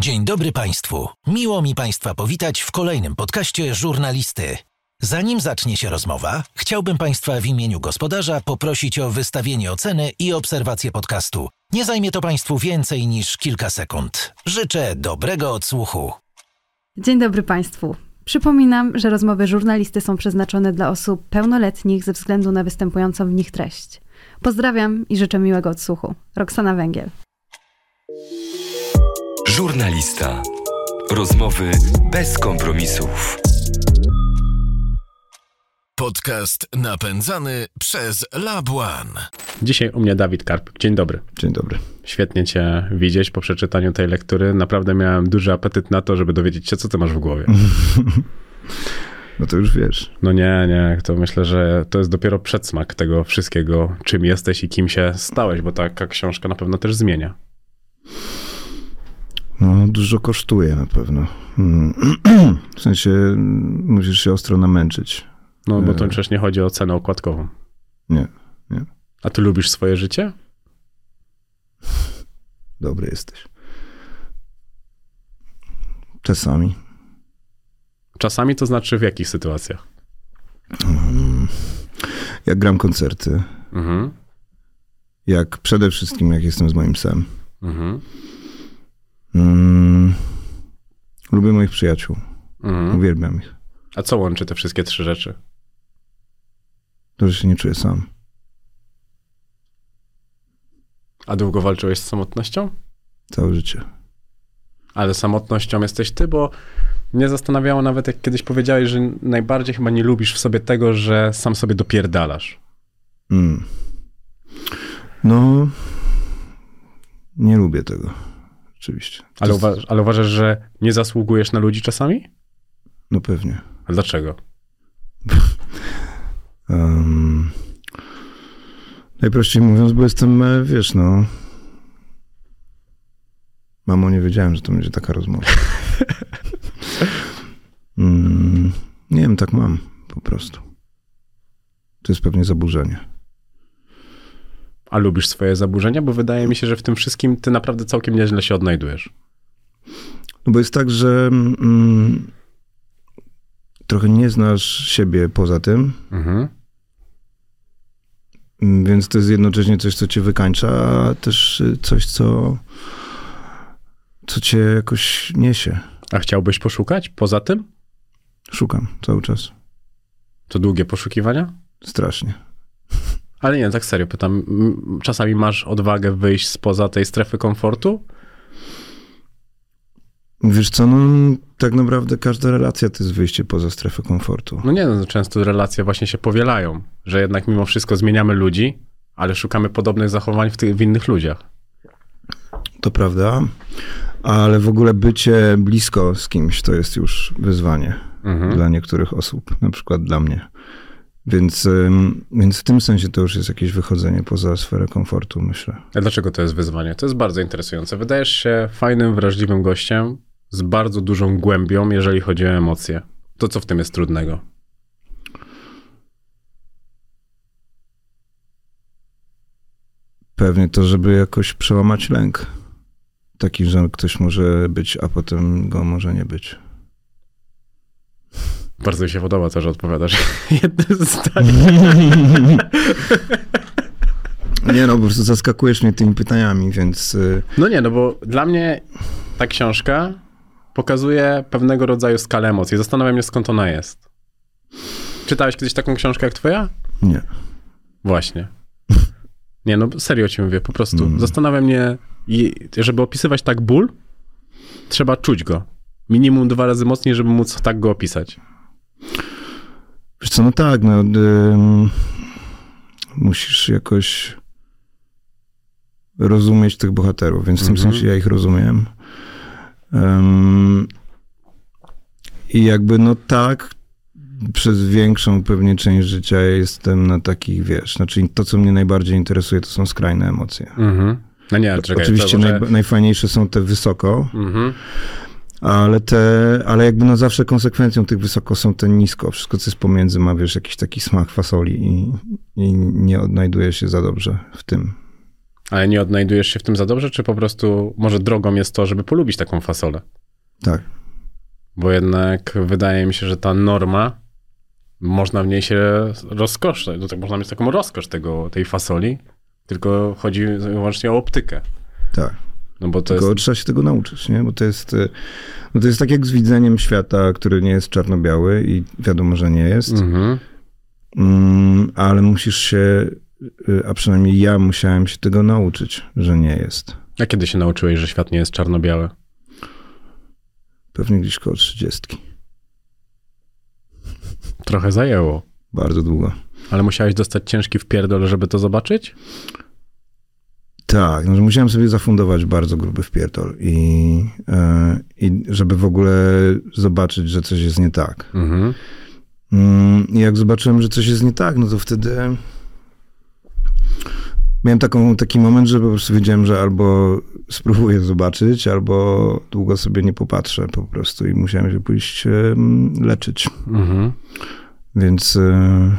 Dzień dobry Państwu. Miło mi Państwa powitać w kolejnym podcaście Żurnalisty. Zanim zacznie się rozmowa, chciałbym Państwa w imieniu gospodarza poprosić o wystawienie oceny i obserwację podcastu. Nie zajmie to Państwu więcej niż kilka sekund. Życzę dobrego odsłuchu. Dzień dobry Państwu. Przypominam, że rozmowy żurnalisty są przeznaczone dla osób pełnoletnich ze względu na występującą w nich treść. Pozdrawiam i życzę miłego odsłuchu. Roxana Węgiel. Żurnalista. Rozmowy bez kompromisów. Podcast napędzany przez Lab One. Dzisiaj u mnie Dawid Karp. Dzień dobry. Dzień dobry. Świetnie Cię widzieć po przeczytaniu tej lektury. Naprawdę miałem duży apetyt na to, żeby dowiedzieć się, co Ty masz w głowie. No to już wiesz. No nie, nie, to myślę, że to jest dopiero przedsmak tego wszystkiego, czym jesteś i kim się stałeś, bo taka książka na pewno też zmienia. No, dużo kosztuje na pewno. Mm. W sensie mm, musisz się ostro namęczyć. No bo E. to przecież nie chodzi o cenę okładkową. Nie, nie. A Ty lubisz swoje życie? Dobry jesteś. Czasami. Czasami to znaczy w jakich sytuacjach? Jak gram koncerty, Mhm, jak przede wszystkim jak jestem z moim psem. mhm, Mm. Lubię moich przyjaciół. mhm. Uwielbiam ich. A co łączy te wszystkie trzy rzeczy? To, że się nie czuję sam. A długo walczyłeś z samotnością? Całe życie. Ale samotnością jesteś ty, bo mnie zastanawiało nawet, jak kiedyś powiedziałeś, że najbardziej chyba nie lubisz w sobie tego, że sam sobie dopierdalasz. Mm. No, nie lubię tego. Oczywiście. To Ale, jest- ale uważasz, że nie zasługujesz na ludzi czasami? No pewnie. A dlaczego? Um, najprościej mówiąc, bo jestem, e, wiesz, no. Mamo, nie wiedziałem, że to będzie taka rozmowa. mm, nie wiem, tak mam po prostu. To jest pewnie zaburzenie. A lubisz swoje zaburzenia? Bo wydaje mi się, że w tym wszystkim ty naprawdę całkiem nieźle się odnajdujesz. No bo jest tak, że mm, trochę nie znasz siebie poza tym, Mhm. więc to jest jednocześnie coś, co cię wykańcza, a też y, coś, co, co cię jakoś niesie. A chciałbyś poszukać poza tym? Szukam cały czas. To długie poszukiwania? Strasznie. Ale nie, tak serio pytam. Czasami masz odwagę wyjść spoza tej strefy komfortu? Wiesz co, no tak naprawdę każda relacja to jest wyjście poza strefę komfortu. No nie, no, często relacje właśnie się powielają, że jednak mimo wszystko zmieniamy ludzi, ale szukamy podobnych zachowań w, tych, w innych ludziach. To prawda, ale w ogóle bycie blisko z kimś to jest już wyzwanie Mhm. dla niektórych osób, na przykład dla mnie. Więc, więc w tym sensie to już jest jakieś wychodzenie poza sferę komfortu, myślę. A dlaczego to jest wyzwanie? To jest bardzo interesujące. Wydajesz się fajnym, wrażliwym gościem z bardzo dużą głębią, jeżeli chodzi o emocje. To co w tym jest trudnego? Pewnie to, żeby jakoś przełamać lęk. Taki, że ktoś może być, a potem go może nie być. Bardzo mi się podoba to, że odpowiadasz jednym zdaniem. Nie no, po prostu zaskakujesz mnie tymi pytaniami, więc y, No nie, no bo dla mnie ta książka pokazuje pewnego rodzaju skalę emocji. Zastanawiam się, skąd ona jest. Czytałeś kiedyś taką książkę jak twoja? nie. Właśnie. Nie, no serio ci mówię, po prostu. Mm. Zastanawia mnie, i- żeby opisywać tak ból, trzeba czuć go. Minimum dwa razy mocniej, żeby móc tak go opisać. Wiesz co, no tak, no ym, musisz jakoś rozumieć tych bohaterów, więc w tym Mhm. sensie ja ich rozumiem. Ym, I jakby no tak, przez większą pewnie część życia jestem na takich, wiesz, znaczy to, co mnie najbardziej interesuje, to są skrajne emocje. Mhm. No nie, czekaj. Oczywiście to może... naj, najfajniejsze są te wysoko, Mhm. Ale te, ale jakby no zawsze konsekwencją tych wysoko są te nisko. Wszystko, co jest pomiędzy ma, wiesz, jakiś taki smak fasoli i, i nie odnajduje się za dobrze w tym. Ale nie odnajdujesz się w tym za dobrze, czy po prostu może drogą jest to, żeby polubić taką fasolę? Tak. Bo jednak wydaje mi się, że ta norma, można w niej się rozkoszać, no tak można mieć taką rozkosz tego, tej fasoli, tylko chodzi wyłącznie o optykę. Tak. No bo to Tylko jest... trzeba się tego nauczyć, nie? Bo to jest, e, no to jest tak jak z widzeniem świata, który nie jest czarno-biały i wiadomo, że nie jest. Mhm. Mm, ale musisz się, y, a przynajmniej ja musiałem się tego nauczyć, że nie jest. A kiedy się nauczyłeś, że świat nie jest czarno-biały? Pewnie gdzieś koło 30. Trochę zajęło. Bardzo długo. Ale musiałeś dostać ciężki wpierdol, żeby to zobaczyć? Tak, no, musiałem sobie zafundować bardzo gruby wpierdol i, e, i żeby w ogóle zobaczyć, że coś jest nie tak. Mhm. Mm, I jak zobaczyłem, że coś jest nie tak, no to wtedy miałem taką, taki moment, że po prostu wiedziałem, że albo spróbuję zobaczyć, albo długo sobie nie popatrzę po prostu i musiałem się pójść leczyć. Mhm. Więc, e,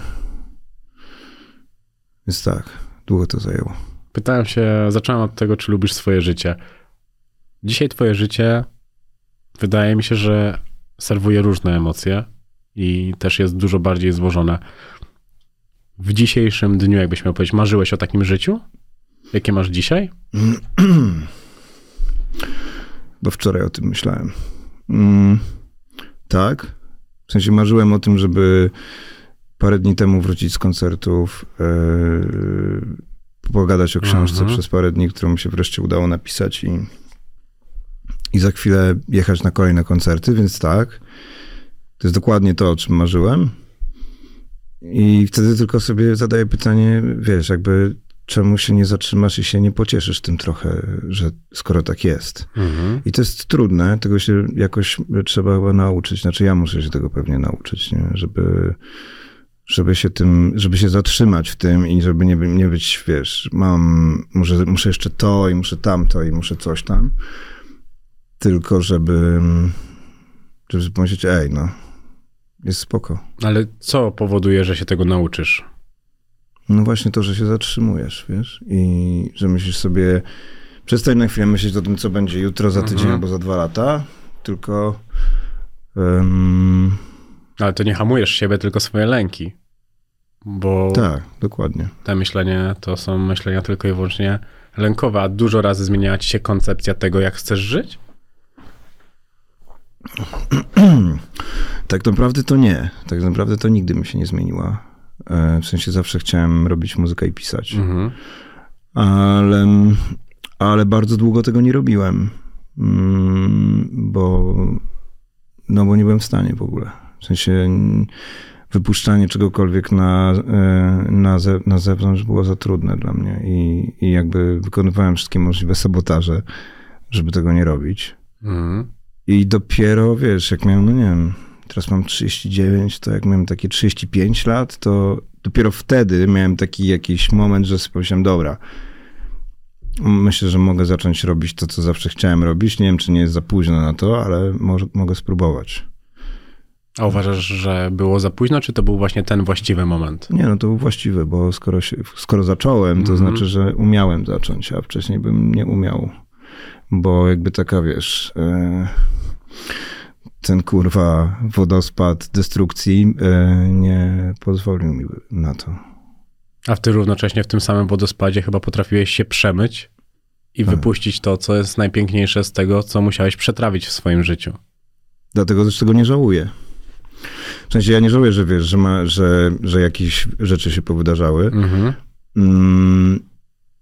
więc tak, długo to zajęło. Pytałem się, zacząłem od tego, czy lubisz swoje życie. Dzisiaj twoje życie wydaje mi się, że serwuje różne emocje i też jest dużo bardziej złożone. W dzisiejszym dniu, jakbyś miał powiedzieć, marzyłeś o takim życiu? Jakie masz dzisiaj? Bo wczoraj o tym myślałem. Mm, tak. W sensie marzyłem o tym, żeby parę dni temu wrócić z koncertów, yy, pogadać o książce Mhm. przez parę dni, którą mi się wreszcie udało napisać i, i za chwilę jechać na kolejne koncerty, więc tak. To jest dokładnie to, o czym marzyłem. I wtedy tylko sobie zadaję pytanie, wiesz, jakby czemu się nie zatrzymasz i się nie pocieszysz tym trochę, że skoro tak jest. Mhm. I to jest trudne, tego się jakoś trzeba chyba nauczyć. Znaczy ja muszę się tego pewnie nauczyć, nie? Żeby, żeby się tym, żeby się zatrzymać w tym i żeby nie, nie być, wiesz, mam, muszę, muszę jeszcze to i muszę tamto i muszę coś tam. Tylko żeby, żeby pomyśleć, ej, no, jest spoko. Ale co powoduje, że się tego nauczysz? No właśnie to, że się zatrzymujesz, wiesz, i że myślisz sobie, przestań na chwilę myśleć o tym, co będzie jutro, za tydzień Mhm. albo za dwa lata, tylko em, Ale to nie hamujesz siebie, tylko swoje lęki. Bo tak, dokładnie. te myślenia to są myślenia tylko i wyłącznie lękowe, a dużo razy zmieniała ci się koncepcja tego, jak chcesz żyć? Tak naprawdę to nie. Tak naprawdę to nigdy mi się nie zmieniła. E, W sensie zawsze chciałem robić muzykę i pisać. Mhm. ale, ale bardzo długo tego nie robiłem, Mm, bo, no bo nie byłem w stanie w ogóle. W sensie wypuszczanie czegokolwiek na, e, na, ze, na zewnątrz było za trudne dla mnie i, i jakby wykonywałem wszystkie możliwe sabotaże, żeby tego nie robić. Mhm. I dopiero, wiesz, jak miałem, no nie wiem, teraz mam 39, to jak miałem takie 35 lat, to dopiero wtedy miałem taki jakiś moment, że sobie pomyślałem, dobra, myślę, że mogę zacząć robić to, co zawsze chciałem robić. Nie wiem, czy nie jest za późno na to, ale może, mogę spróbować. A uważasz, że było za późno, czy to był właśnie ten właściwy moment? Nie, no to był właściwy, bo skoro, się, skoro zacząłem, to Mhm. znaczy, że umiałem zacząć, a wcześniej bym nie umiał. Bo jakby taka, wiesz, e, ten kurwa wodospad destrukcji e, nie pozwolił mi na to. A ty równocześnie w tym samym wodospadzie chyba potrafiłeś się przemyć i Tak. wypuścić to, co jest najpiękniejsze z tego, co musiałeś przetrawić w swoim życiu. Dlatego też tego nie żałuję. W sensie ja nie żałuję, że wiesz, że, ma, że, że jakieś rzeczy się powydarzały. Mhm. Mm,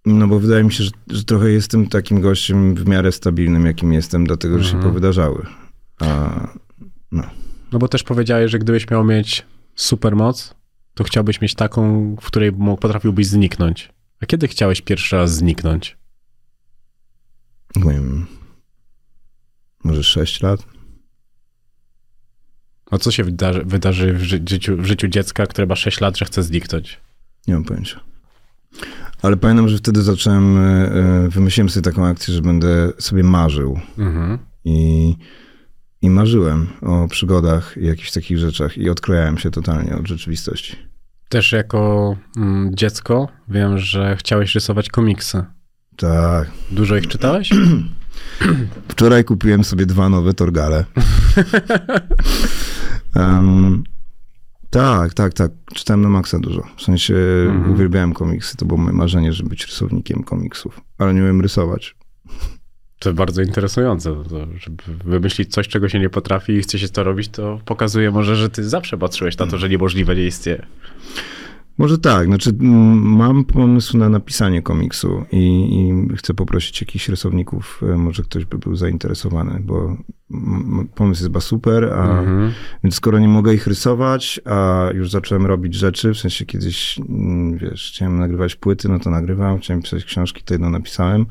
no bo wydaje mi się, że, że trochę jestem takim gościem w miarę stabilnym, jakim jestem, dlatego, że się Mhm. powydarzały. A, No bo też powiedziałeś, że gdybyś miał mieć supermoc, to chciałbyś mieć taką, w której mógł- potrafiłbyś zniknąć. A kiedy chciałeś pierwszy raz zniknąć? nie wiem, może 6 lat? A co się wydarzy, wydarzy w, ży- życiu, w życiu dziecka, które ma 6 lat, że chce zniknąć? Nie mam pojęcia. Ale pamiętam, że wtedy zacząłem, e, e, wymyśliłem sobie taką akcję, że będę sobie marzył. Mhm. I, I marzyłem o przygodach i jakichś takich rzeczach i odklejałem się totalnie od rzeczywistości. Też jako mm, dziecko wiem, że chciałeś rysować komiksy. Tak. Dużo ich czytałeś? Wczoraj kupiłem sobie dwa nowe Torgale. um, tak, tak, tak. Czytałem na maksa dużo. W sensie Mhm. uwielbiałem komiksy. To było moje marzenie, żeby być rysownikiem komiksów. Ale nie umiem rysować. To bardzo interesujące, to, żeby wymyślić coś, czego się nie potrafi i chce się to robić, to pokazuje może, że ty zawsze patrzyłeś na to, że niemożliwe nie istnieje. Może tak, znaczy mam pomysł na napisanie komiksu i, i chcę poprosić jakichś rysowników, e, może ktoś by był zainteresowany, bo pomysł jest chyba super, a Mhm. więc skoro nie mogę ich rysować, a już zacząłem robić rzeczy, w sensie kiedyś, wiesz, chciałem nagrywać płyty, no to nagrywam, chciałem pisać książki, to jedno napisałem,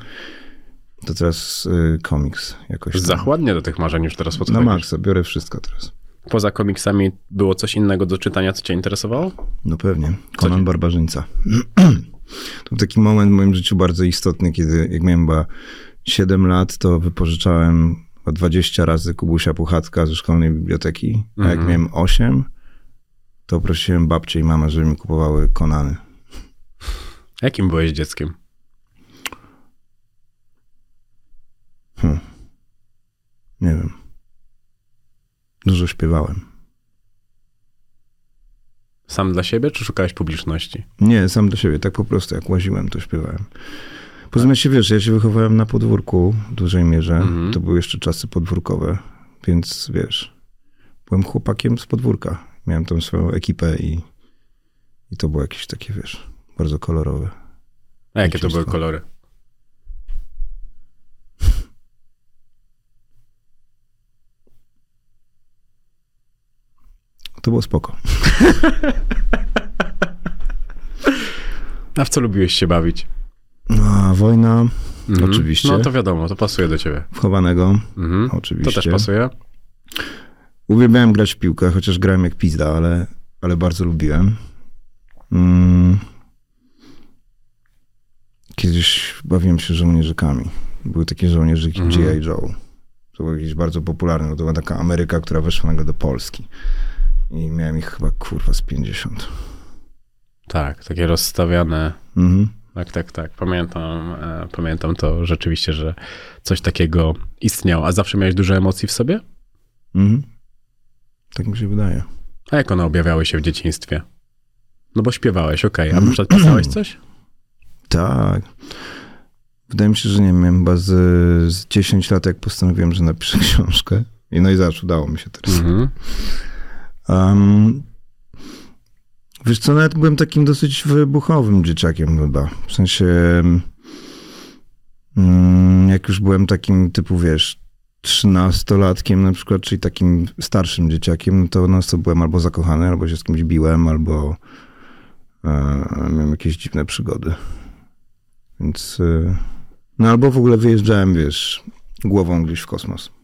to teraz y, komiks jakoś. Zachładnie do tych marzeń już teraz Na podchodzisz. maksa, biorę wszystko teraz. Poza komiksami było coś innego do czytania, co cię interesowało? No pewnie. Conan Barbarzyńca. to był taki moment w moim życiu bardzo istotny, kiedy jak miałem chyba 7 lat, to wypożyczałem chyba 20 razy Kubusia Puchatka ze szkolnej biblioteki, a jak Mhm. miałem 8, to prosiłem babcię i mamę, żeby mi kupowały Konany. Jakim byłeś dzieckiem? Nie wiem. Dużo śpiewałem. Sam dla siebie, czy szukałeś publiczności? Nie, sam do siebie, tak po prostu, jak łaziłem, to śpiewałem. Poza tym, się wiesz, ja się wychowałem na podwórku w dużej mierze. Mhm. To były jeszcze czasy podwórkowe, więc wiesz, byłem chłopakiem z podwórka. Miałem tam swoją ekipę i, i to było jakieś takie, wiesz, bardzo kolorowe. A jakie to były kolory? To było spoko. A w co lubiłeś się bawić? A wojna Mhm. Oczywiście. No to wiadomo, to pasuje do ciebie. wchowanego, Mhm. oczywiście. To też pasuje. Uwielbiałem grać w piłkę, chociaż grałem jak pizda, ale, ale bardzo lubiłem. Mm. Kiedyś bawiłem się żołnierzykami. Były takie żołnierzyki Mhm. G.I. Joe. To było jakieś bardzo popularne. To była taka Ameryka, która weszła nagle do Polski. I miałem ich chyba, kurwa, z 50. Tak, takie rozstawiane. Mhm. Tak, tak, tak. Pamiętam, e, pamiętam to rzeczywiście, że coś takiego istniało. A zawsze miałeś dużo emocji w sobie? Mhm. Tak mi się wydaje. A jak one objawiały się w dzieciństwie? No bo śpiewałeś, okej. A na przykład pisałeś coś? Tak. Wydaje mi się, że nie wiem, chyba z, z 10 lat, jak postanowiłem, że napiszę książkę. I no i zawsze udało mi się teraz. Mhm. Um, wiesz co, nawet byłem takim dosyć wybuchowym dzieciakiem chyba. W sensie, mm, jak już byłem takim typu, wiesz, trzynastolatkiem na przykład, czyli takim starszym dzieciakiem, to no to byłem albo zakochany, albo się z kimś biłem, albo e, miałem jakieś dziwne przygody. Więc, e, no albo w ogóle wyjeżdżałem, wiesz, głową gdzieś w kosmos.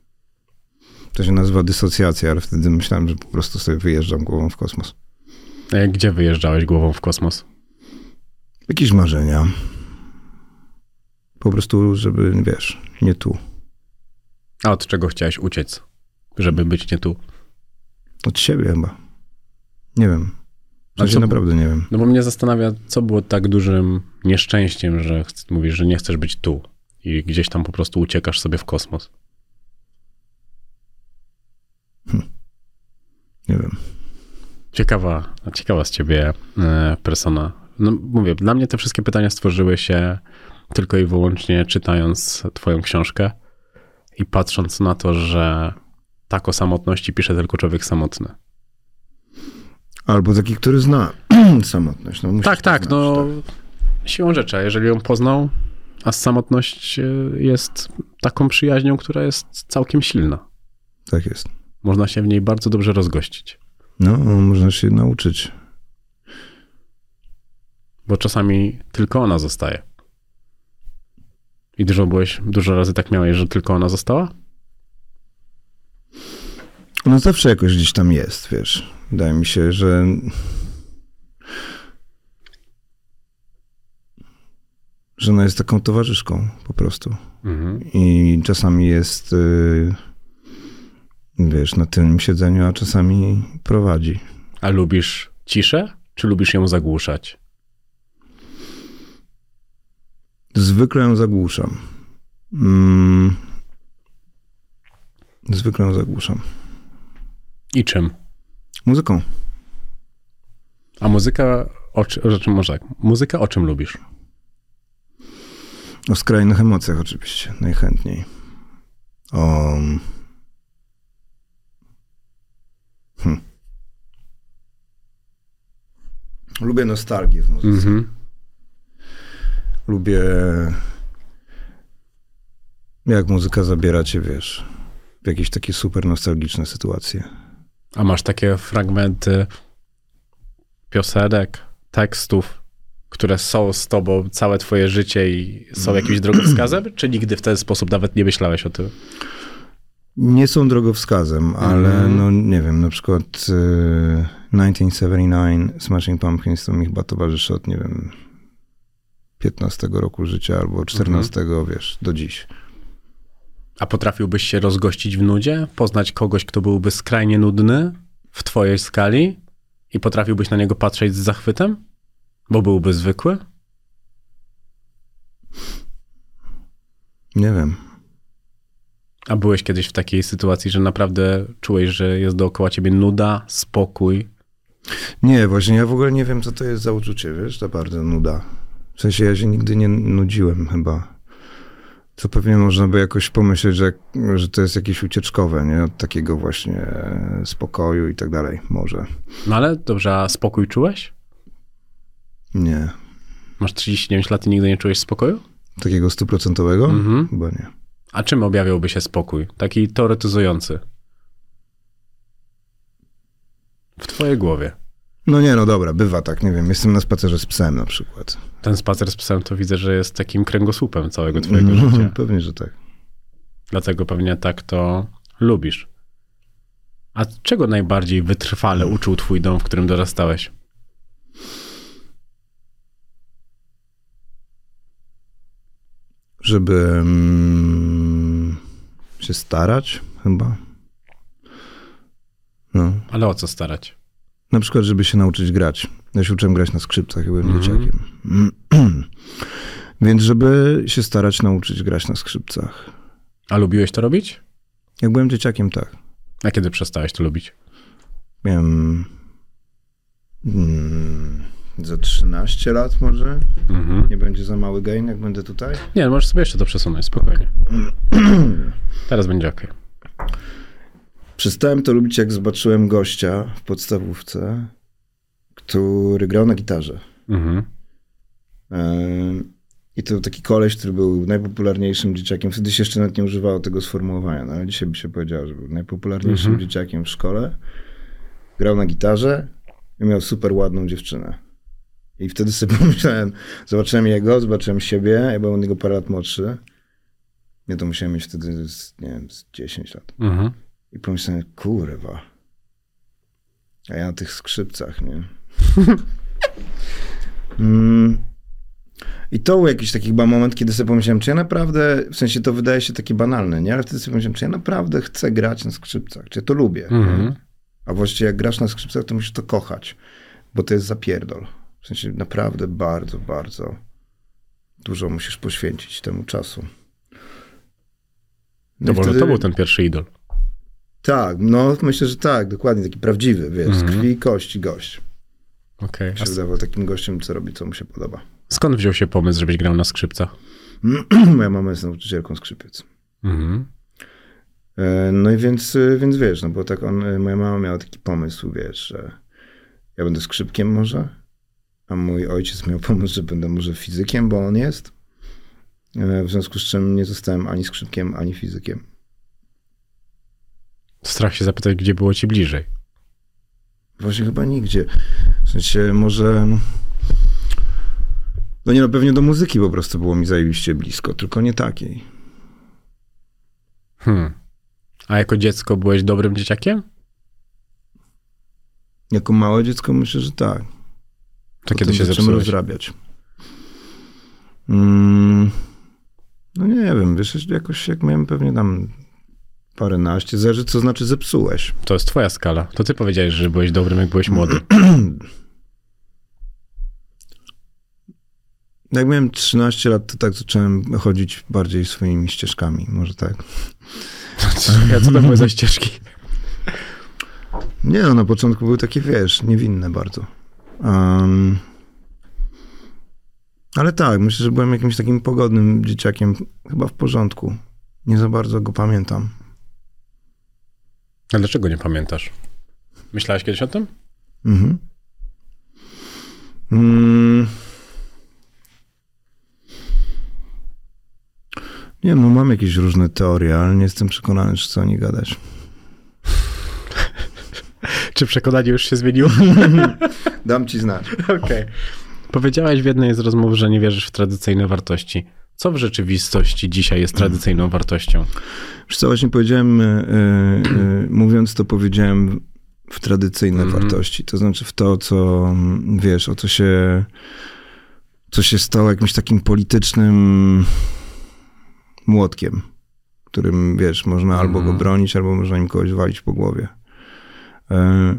To się nazywa dysocjacja, ale wtedy myślałem, że po prostu sobie wyjeżdżam głową w kosmos. A Gdzie wyjeżdżałeś głową w kosmos? Jakieś marzenia. Po prostu, żeby, wiesz, nie tu. A od czego chciałeś uciec, żeby być nie tu? Od siebie chyba. Nie wiem. W sensie co- naprawdę nie wiem. No bo mnie zastanawia, co było tak dużym nieszczęściem, że mówisz, że nie chcesz być tu i gdzieś tam po prostu uciekasz sobie w kosmos. Nie wiem. Ciekawa, ciekawa z ciebie e, persona. No mówię, dla mnie te wszystkie pytania stworzyły się tylko i wyłącznie czytając twoją książkę i patrząc na to, że tak o samotności pisze tylko człowiek samotny. Albo taki, który zna samotność. No, Tak, tak, znać, no siłą rzeczy, jeżeli ją poznał, a samotność e, jest taką przyjaźnią, która jest całkiem silna. Tak jest. Można się w niej bardzo dobrze rozgościć, No, można się nauczyć. bo czasami tylko ona zostaje. I dużo byłeś, dużo razy tak miałeś, że tylko ona została? No zawsze jakoś gdzieś tam jest, wiesz. Wydaje mi się, że że ona jest taką towarzyszką po prostu. Mhm. I czasami jest, y, wiesz, na tylnym siedzeniu, a czasami prowadzi. A lubisz ciszę, czy lubisz ją zagłuszać? Zwykle ją zagłuszam. Mm. Zwykle ją zagłuszam. I czym? Muzyką. A muzyka o, o czym, może tak, muzyka o czym lubisz? O skrajnych emocjach oczywiście, najchętniej. O... Hm. Lubię nostalgię w muzyce. Mhm. Lubię jak muzyka zabiera cię, wiesz, w jakieś takie super nostalgiczne sytuacje. A masz takie fragmenty piosenek, tekstów, które są z tobą całe twoje życie i są jakimś drogowskazem? Czy nigdy w ten sposób nawet nie myślałeś o tym? Nie są drogowskazem, ale Mhm. no nie wiem, na przykład y, 1979 Smashing Pumpkins to mi chyba towarzyszy od, nie wiem, 15 roku życia albo 14, wiesz, do dziś. A potrafiłbyś się rozgościć w nudzie? Poznać kogoś, kto byłby skrajnie nudny w twojej skali i potrafiłbyś na niego patrzeć z zachwytem? Bo byłby zwykły? Nie wiem. A byłeś kiedyś w takiej sytuacji, że naprawdę czułeś, że jest dookoła ciebie nuda, spokój? Nie, właśnie ja w ogóle nie wiem, co to jest za uczucie, wiesz, ta bardzo nuda. W sensie ja się nigdy nie nudziłem chyba. Co pewnie można by jakoś pomyśleć, że, że to jest jakieś ucieczkowe, nie? Od takiego właśnie spokoju i tak dalej. Może. No ale dobrze, a spokój czułeś? Nie. Masz 39 lat i nigdy nie czułeś spokoju? Takiego stuprocentowego? Mhm. Chyba nie. A czym objawiałby się spokój? Taki teoretyzujący. W twojej głowie. No nie, no dobra, bywa tak, nie wiem, jestem na spacerze z psem na przykład. Ten spacer z psem to widzę, że jest takim kręgosłupem całego twojego No, życia. Pewnie, że tak. Dlatego pewnie tak to lubisz. A czego najbardziej wytrwale uczył twój dom, w którym dorastałeś? Żeby mm, się starać chyba. No. Ale o co starać? Na przykład, żeby się nauczyć grać. Ja się uczyłem grać na skrzypcach, jak byłem Mhm. dzieciakiem. Więc żeby się starać nauczyć grać na skrzypcach. A lubiłeś to robić? Jak byłem dzieciakiem, tak. A kiedy przestałeś to lubić? Miałem mm, za 13 lat może. Mhm. Nie będzie za mały gain, jak będę tutaj. Nie, możesz sobie jeszcze to przesunąć, spokojnie. Teraz będzie ok. Przestałem to lubić, jak zobaczyłem gościa w podstawówce, który grał na gitarze. Mhm. I to taki koleś, który był najpopularniejszym dzieciakiem. Wtedy się jeszcze nawet nie używało tego sformułowania, no ale dzisiaj by się powiedziało, że był najpopularniejszym Mhm. dzieciakiem w szkole. Grał na gitarze i miał super ładną dziewczynę. I wtedy sobie pomyślałem, zobaczyłem jego, zobaczyłem siebie, ja byłem od niego parę lat młodszy. Ja to musiałem mieć wtedy, z, nie wiem, z 10 lat. Mhm. I pomyślałem, kurwa. A ja na tych skrzypcach, nie? mm. I to był jakiś taki chyba moment, kiedy sobie pomyślałem, czy ja naprawdę, w sensie to wydaje się takie banalne, nie? Ale wtedy sobie pomyślałem, czy ja naprawdę chcę grać na skrzypcach, czy ja to lubię. Mhm. A właściwie jak grasz na skrzypcach, to musisz to kochać, bo to jest zapierdol. W sensie naprawdę bardzo, bardzo dużo musisz poświęcić temu czasu. No To i może wtedy- to był ten pierwszy idol. tak, no myślę, że tak, dokładnie, taki prawdziwy, wiesz, z Mhm. krwi i kości gość. Okej. A się wydawał takim gościem, co robi, co mu się podoba. skąd wziął się pomysł, żebyś grał na skrzypcach? Moja mama jest nauczycielką skrzypiec. Mhm. E, No i więc, e, więc wiesz, no bo tak on, e, moja mama miała taki pomysł, wiesz, że ja będę skrzypkiem może, a mój ojciec miał pomysł, że będę może fizykiem, bo on jest. E, W związku z czym nie zostałem ani skrzypkiem, ani fizykiem. Strach się zapytać, gdzie było ci bliżej. Właśnie chyba nigdzie. W sensie może... No nie no, pewnie do muzyki po prostu było mi zajebiście blisko, tylko nie takiej. Hmm. A jako dziecko byłeś dobrym dzieciakiem? Jako małe dziecko myślę, że tak. To kiedy się zepsułeś? rozrabiać. Mm, no nie wiem, wiesz, jakoś jak miałem pewnie tam paręnaście, zależy co znaczy zepsułeś. To jest twoja skala. To ty powiedziałeś, że byłeś dobrym, jak byłeś młody. Jak miałem 13 lat, to tak zacząłem chodzić bardziej swoimi ścieżkami, może tak. Ja co to były za ścieżki? Nie, no na początku były takie, wiesz, niewinne bardzo. Um, ale tak, myślę, że byłem jakimś takim pogodnym dzieciakiem, chyba w porządku. Nie za bardzo go pamiętam. A dlaczego nie pamiętasz? Myślałeś kiedyś o tym? Mhm. Mm. Nie no, mam jakieś różne teorie, ale nie jestem przekonany, czy co o nich gadać. Czy przekonanie już się zmieniło? Dam ci znać. Okej. Powiedziałeś w jednej z rozmów, że nie wierzysz w tradycyjne wartości. Co w rzeczywistości dzisiaj jest tradycyjną wartością? Wiesz co, właśnie powiedziałem, y, y, mówiąc to powiedziałem w tradycyjne Mhm. wartości. To znaczy w to, co, mm, wiesz, o co się, co się stało jakimś takim politycznym młotkiem, którym, wiesz, można albo go Mhm. bronić, albo można im kogoś walić po głowie. E,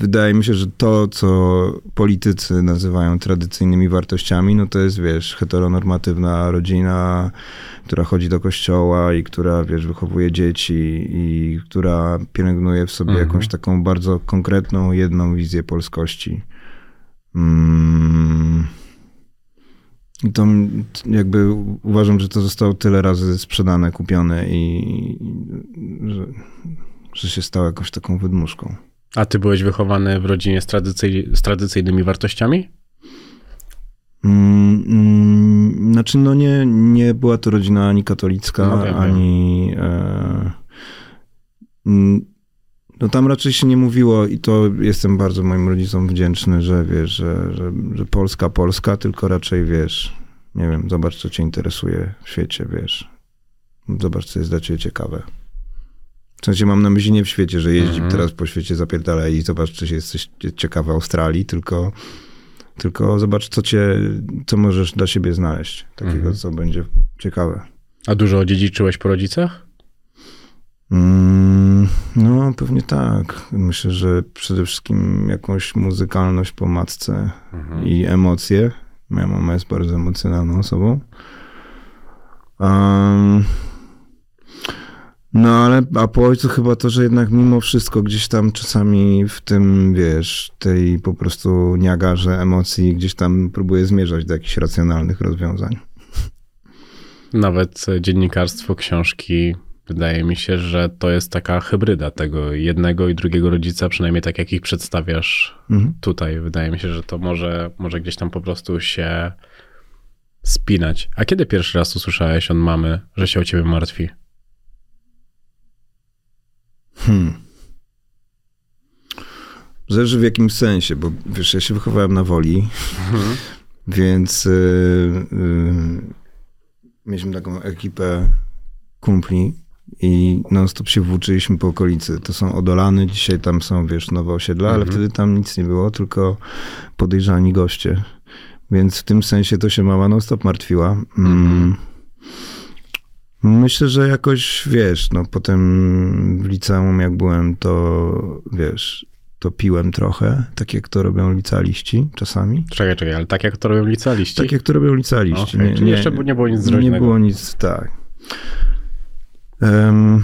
Wydaje mi się, że to, co politycy nazywają tradycyjnymi wartościami, no to jest, wiesz, heteronormatywna rodzina, która chodzi do kościoła i która, wiesz, wychowuje dzieci i która pielęgnuje w sobie Mhm. jakąś taką bardzo konkretną, jedną wizję polskości. Mm. I to jakby uważam, że to zostało tyle razy sprzedane, kupione i, i że, że się stało jakąś taką wydmuszką. A ty byłeś wychowany w rodzinie z, tradycyj- z tradycyjnymi wartościami? Mm, mm, Znaczy, no nie, nie była to rodzina ani katolicka, No wiem, ani. E, mm, no tam raczej się nie mówiło i to jestem bardzo moim rodzicom wdzięczny, że wiesz, że, że, że Polska, Polska, tylko raczej wiesz, nie wiem, zobacz co cię interesuje w świecie, wiesz. Zobacz co jest dla ciebie ciekawe. W sensie mam na myśli nie w świecie, że jeździ Mhm. teraz po świecie zapierdala i zobacz, czy jesteś ciekawy Australii, tylko tylko zobacz, co cię, co możesz dla siebie znaleźć. Takiego, Mhm. co będzie ciekawe. A dużo odziedziczyłeś po rodzicach? Mm, no, pewnie tak. Myślę, że przede wszystkim jakąś muzykalność po matce i emocje. Moja mama jest bardzo emocjonalną osobą. Um, no, ale a po ojcu chyba to, że jednak mimo wszystko gdzieś tam czasami w tym, wiesz, tej po prostu niagarze emocji gdzieś tam próbuje zmierzać do jakichś racjonalnych rozwiązań. Nawet e, dziennikarstwo, książki. Wydaje mi się, że to jest taka hybryda tego jednego i drugiego rodzica, przynajmniej tak jak ich przedstawiasz Mhm. tutaj. Wydaje mi się, że to może, może gdzieś tam po prostu się spinać. A kiedy pierwszy raz usłyszałeś od mamy, że się o ciebie martwi? Hmm. Zależy w jakim sensie, bo wiesz, ja się wychowałem na woli, więc yy, yy, mieliśmy taką ekipę kumpli i non-stop się włóczyliśmy po okolicy. To są Odolany, dzisiaj tam są, wiesz, nowe osiedla, ale Mhm. wtedy tam nic nie było, tylko podejrzani goście. Więc w tym sensie to się mama non-stop martwiła. Mm. Myślę, że jakoś, wiesz, no potem w liceum jak byłem, to wiesz, to piłem trochę, tak jak to robią licealiści czasami. Czekaj, czekaj, ale tak jak to robią licealiści? Tak jak to robią licealiści. Okej, czyli jeszcze nie było nic groźnego. Nie było nic, tak. Em,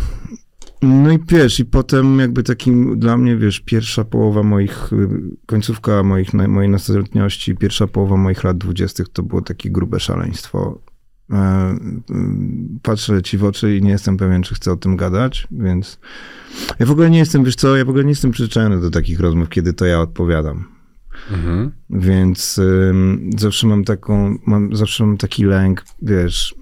no i wiesz, i potem jakby takim dla mnie, wiesz, pierwsza połowa moich, końcówka moich, mojej nastoletniości, pierwsza połowa moich lat dwudziestych to było takie grube szaleństwo. E, y, Patrzę ci w oczy i nie jestem pewien, czy chcę o tym gadać, więc ja w ogóle nie jestem, wiesz co, ja w ogóle nie jestem przyzwyczajony do takich rozmów, kiedy to ja odpowiadam. Mhm. Więc ym, zawsze mam taką, mam, zawsze mam taki lęk, wiesz,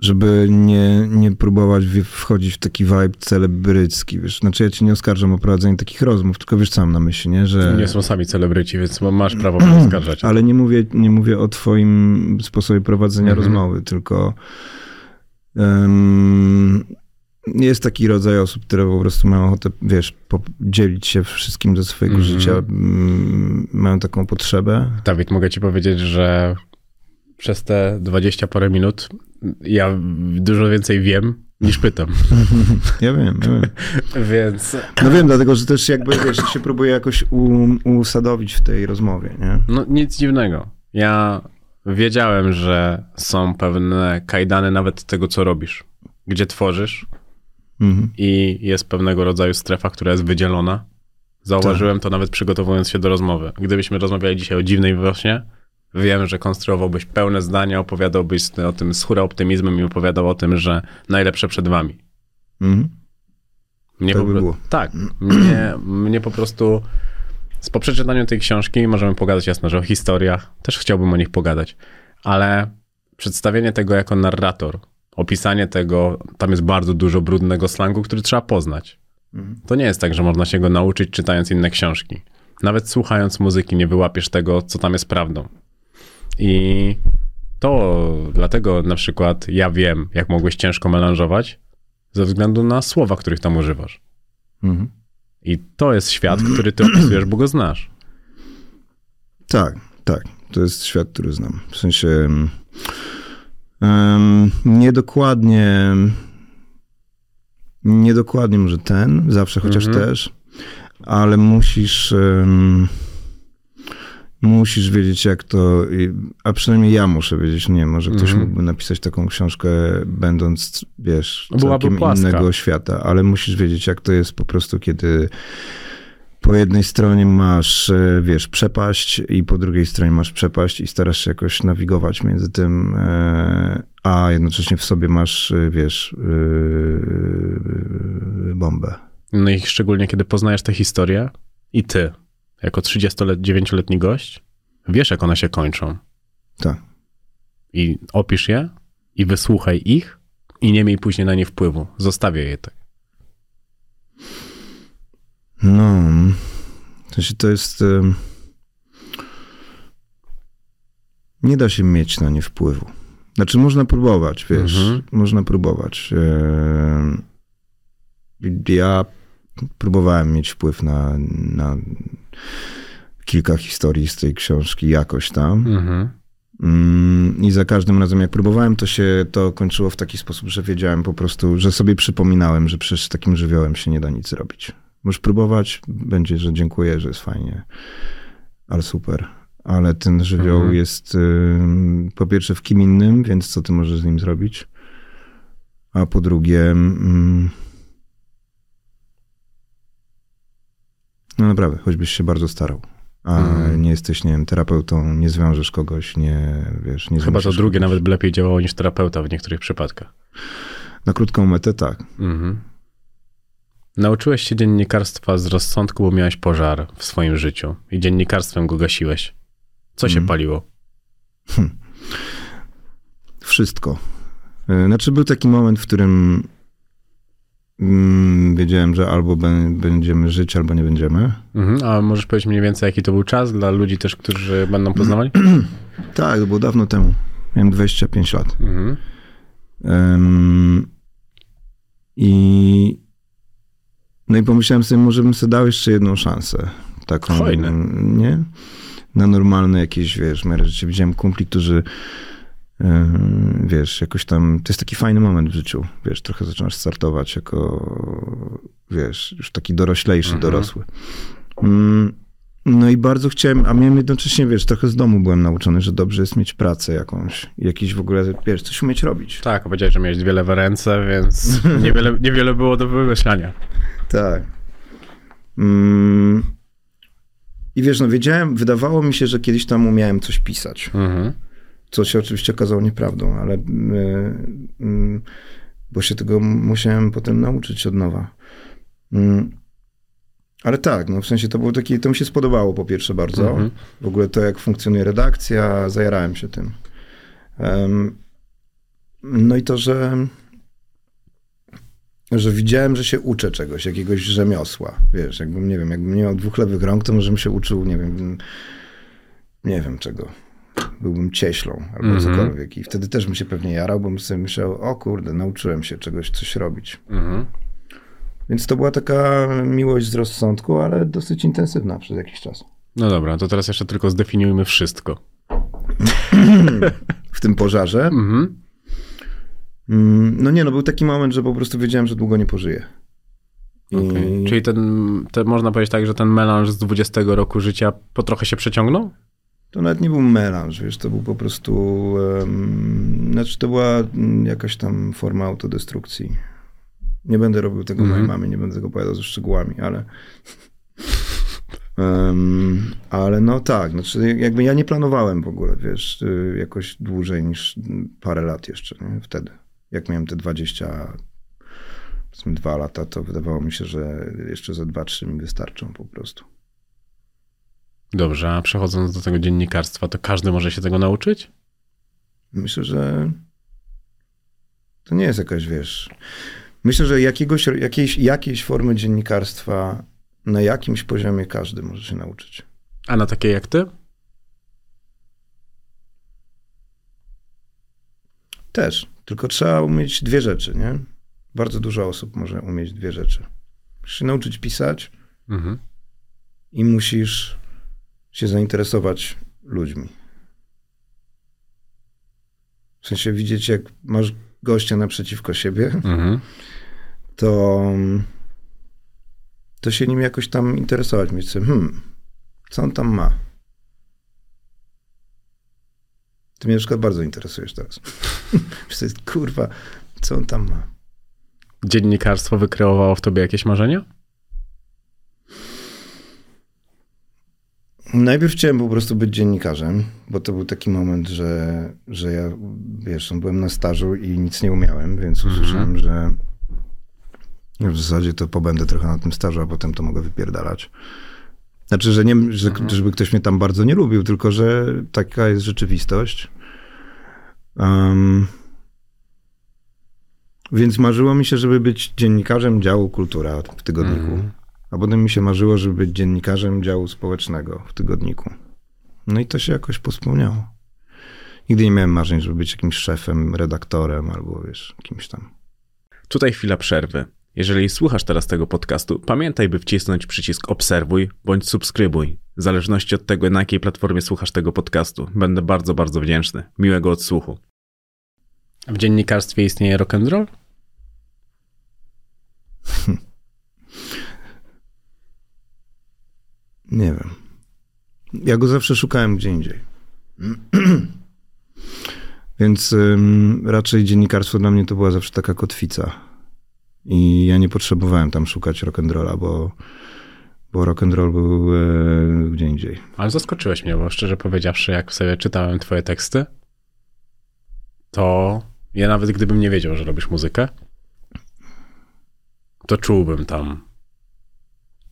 żeby nie, nie próbować wchodzić w taki vibe celebrycki, wiesz. Znaczy ja cię nie oskarżam o prowadzenie takich rozmów, tylko wiesz co mam na myśli, nie? Że, Nie są sami celebryci, więc masz prawo mnie oskarżać. ale nie mówię, nie mówię o twoim sposobie prowadzenia Mhm. rozmowy, tylko ym, jest taki rodzaj osób, które po prostu mają ochotę, wiesz, dzielić się wszystkim ze swojego Mhm. życia, ym, mają taką potrzebę. Dawid, mogę ci powiedzieć, że przez te 20 parę minut ja dużo więcej wiem niż pytam. Ja wiem, ja wiem. Więc No wiem, dlatego, że też jakby, wiesz, się próbuję jakoś usadowić w tej rozmowie, nie? no nic dziwnego. Ja wiedziałem, że są pewne kajdany nawet tego, co robisz. Gdzie tworzysz Mhm. i jest pewnego rodzaju strefa, która jest wydzielona. Zauważyłem to nawet przygotowując się do rozmowy. Gdybyśmy rozmawiali dzisiaj o dziwnej wiośnie, wiem, że konstruowałbyś pełne zdania, opowiadałbyś o tym z hura optymizmem i opowiadał o tym, że najlepsze przed wami. Mhm. Mnie Tak po by było. Tak. Mnie, mnie po prostu z po przeczytaniu tej książki możemy pogadać jasno, że o historiach też chciałbym o nich pogadać, ale przedstawienie tego jako narrator, opisanie tego, tam jest bardzo dużo brudnego slangu, który trzeba poznać. To nie jest tak, że można się go nauczyć czytając inne książki. Nawet słuchając muzyki nie wyłapiesz tego, co tam jest prawdą. I to dlatego na przykład ja wiem, jak mogłeś ciężko melanżować, ze względu na słowa, których tam używasz. Mhm. I to jest świat, który ty opisujesz, bo go znasz. Tak, tak. To jest świat, który znam. W sensie um, niedokładnie niedokładnie może ten, zawsze chociaż Mhm. też, ale musisz em, musisz wiedzieć jak to, a przynajmniej ja muszę wiedzieć, nie, może ktoś Mhm. mógłby napisać taką książkę będąc, wiesz, całkiem innego świata, ale musisz wiedzieć jak to jest po prostu, kiedy po jednej stronie masz, e, wiesz, przepaść i po drugiej stronie masz przepaść i starasz się jakoś nawigować między tym, e, a jednocześnie w sobie masz, e, wiesz, bombę. No i szczególnie, kiedy poznajesz tę historię i ty, jako 39-letni gość, wiesz, jak one się kończą. Tak. I opisz je i wysłuchaj ich i nie miej później na nie wpływu. Zostawię je tak. No, to, się, to jest... Nie da się mieć na nie wpływu. Znaczy, można próbować, wiesz, Mhm. można próbować. Ja próbowałem mieć wpływ na, na kilka historii z tej książki jakoś tam. Mhm. Mm, I za każdym razem, jak próbowałem, to się to kończyło w taki sposób, że wiedziałem po prostu, że sobie przypominałem, że przecież z takim żywiołem się nie da nic zrobić. Możesz próbować, będzie, że dziękuję, że jest fajnie, ale super. Ale ten żywioł Mhm. jest ym, po pierwsze w kim innym, więc co ty możesz z nim zrobić? A po drugie, mm, no naprawdę, choćbyś się bardzo starał. A Mhm. nie jesteś, nie wiem, terapeutą, nie zwiążesz kogoś, nie wiesz, nie Chyba to drugie kogoś. nawet lepiej działało niż terapeuta w niektórych przypadkach. Na krótką metę tak. Mhm. Nauczyłeś się dziennikarstwa z rozsądku, bo miałeś pożar w swoim życiu i dziennikarstwem go gasiłeś. Co się Mhm. paliło? Wszystko. Y, Znaczy był taki moment, w którym mm, wiedziałem, że albo bę- będziemy żyć, albo nie będziemy. Mhm. A możesz powiedzieć mniej więcej, jaki to był czas dla ludzi też, którzy będą poznawali? Tak, to było dawno temu. Miałem 25 lat. Mhm. Ym, I no i pomyślałem sobie, może bym sobie dał jeszcze jedną szansę. Taką, Fajne. nie? Na normalne jakieś, wiesz, miarę życie. Widziałem kumpli, którzy wiesz, jakoś tam, to jest taki fajny moment w życiu, wiesz, trochę zaczynasz startować jako, wiesz, już taki doroślejszy, Mhm. dorosły. No i bardzo chciałem, a miałem jednocześnie, wiesz, trochę z domu byłem nauczony, że dobrze jest mieć pracę jakąś, jakiś w ogóle, wiesz, coś umieć robić. Tak, powiedziałeś, że miałeś dwie lewe ręce, więc niewiele, niewiele było do wymyślania. Tak. Mm. I wiesz, no wiedziałem, wydawało mi się, że kiedyś tam umiałem coś pisać, Mhm. Co się oczywiście okazało nieprawdą, ale y, y, bo się tego musiałem potem nauczyć od nowa. Mm. Ale tak, no w sensie to było takie, to mi się spodobało po pierwsze bardzo. Mhm. W ogóle to, jak funkcjonuje redakcja, zajarałem się tym. Em, no i to, że, że widziałem, że się uczę czegoś, jakiegoś rzemiosła. Wiesz, jakbym, nie wiem, jakbym nie miał dwóch lewych rąk, to może bym się uczył, nie wiem, nie wiem czego. Byłbym cieślą albo Mhm. cokolwiek. I wtedy też bym się pewnie jarał, bo bym sobie myślał, o kurde, nauczyłem się czegoś, coś robić. Mhm. Więc to była taka miłość z rozsądku, ale dosyć intensywna przez jakiś czas. No dobra, to teraz jeszcze tylko zdefiniujmy wszystko. W tym pożarze Mhm. Mm, No nie, no był taki moment, że po prostu wiedziałem, że długo nie pożyję. I... Okej. Czyli ten, te, można powiedzieć tak, że ten melanż z 20 roku życia po trochę się przeciągnął? To nawet nie był melanż, wiesz, to był po prostu, um, znaczy to była mm, jakaś tam forma autodestrukcji. Nie będę robił tego Mhm. mojej mamie, nie będę tego opowiadał ze szczegółami, ale em, ale no tak, znaczy jakby ja nie planowałem w ogóle, wiesz, y, jakoś dłużej niż parę lat jeszcze, nie? Wtedy. Jak miałem te 20, powiedzmy dwa lata, to wydawało mi się, że jeszcze ze dwa, trzy mi wystarczą po prostu. Dobrze, a przechodząc do tego dziennikarstwa, to każdy może się tego nauczyć? Myślę, że to nie jest jakaś, wiesz. Myślę, że jakiegoś, jakiejś, jakiejś formy dziennikarstwa na jakimś poziomie każdy może się nauczyć. A na takie jak ty? Też. Tylko trzeba umieć dwie rzeczy, nie? Bardzo dużo osób może umieć dwie rzeczy. Musisz się nauczyć pisać Mhm. i musisz się zainteresować ludźmi. W sensie widzieć, jak masz gościa naprzeciwko siebie, Mhm. to, to się nim jakoś tam interesować. Mieć sobie, hmm, co on tam ma? Ty mnie na przykład bardzo interesujesz teraz. Kurwa, co on tam ma? Dziennikarstwo wykreowało w tobie jakieś marzenia? Najpierw chciałem po prostu być dziennikarzem, bo to był taki moment, że, że ja, wiesz, no, byłem na stażu i nic nie umiałem, więc usłyszałem, że w zasadzie to pobędę trochę na tym stażu, a potem to mogę wypierdalać. Znaczy, że nie, że, żeby ktoś mnie tam bardzo nie lubił, tylko że taka jest rzeczywistość. Em, więc marzyło mi się, żeby być dziennikarzem działu kultura w tygodniku. Mhm. A potem mi się marzyło, żeby być dziennikarzem działu społecznego w tygodniku. No i to się jakoś pospełniało. Nigdy nie miałem marzeń, żeby być jakimś szefem, redaktorem albo wiesz, kimś tam. Tutaj chwila przerwy. Jeżeli słuchasz teraz tego podcastu, pamiętaj, by wcisnąć przycisk obserwuj bądź subskrybuj. W zależności od tego, na jakiej platformie słuchasz tego podcastu. Będę bardzo, bardzo wdzięczny. Miłego odsłuchu. W dziennikarstwie istnieje rock and roll? Nie wiem. Ja go zawsze szukałem gdzie indziej. Więc ym, raczej dziennikarstwo dla mnie to była zawsze taka kotwica. I ja nie potrzebowałem tam szukać rock'n'rolla, bo, bo rock'n'roll był e, gdzie indziej. Ale zaskoczyłeś mnie, bo szczerze powiedziawszy, jak sobie czytałem twoje teksty, to ja nawet gdybym nie wiedział, że robisz muzykę, to czułbym tam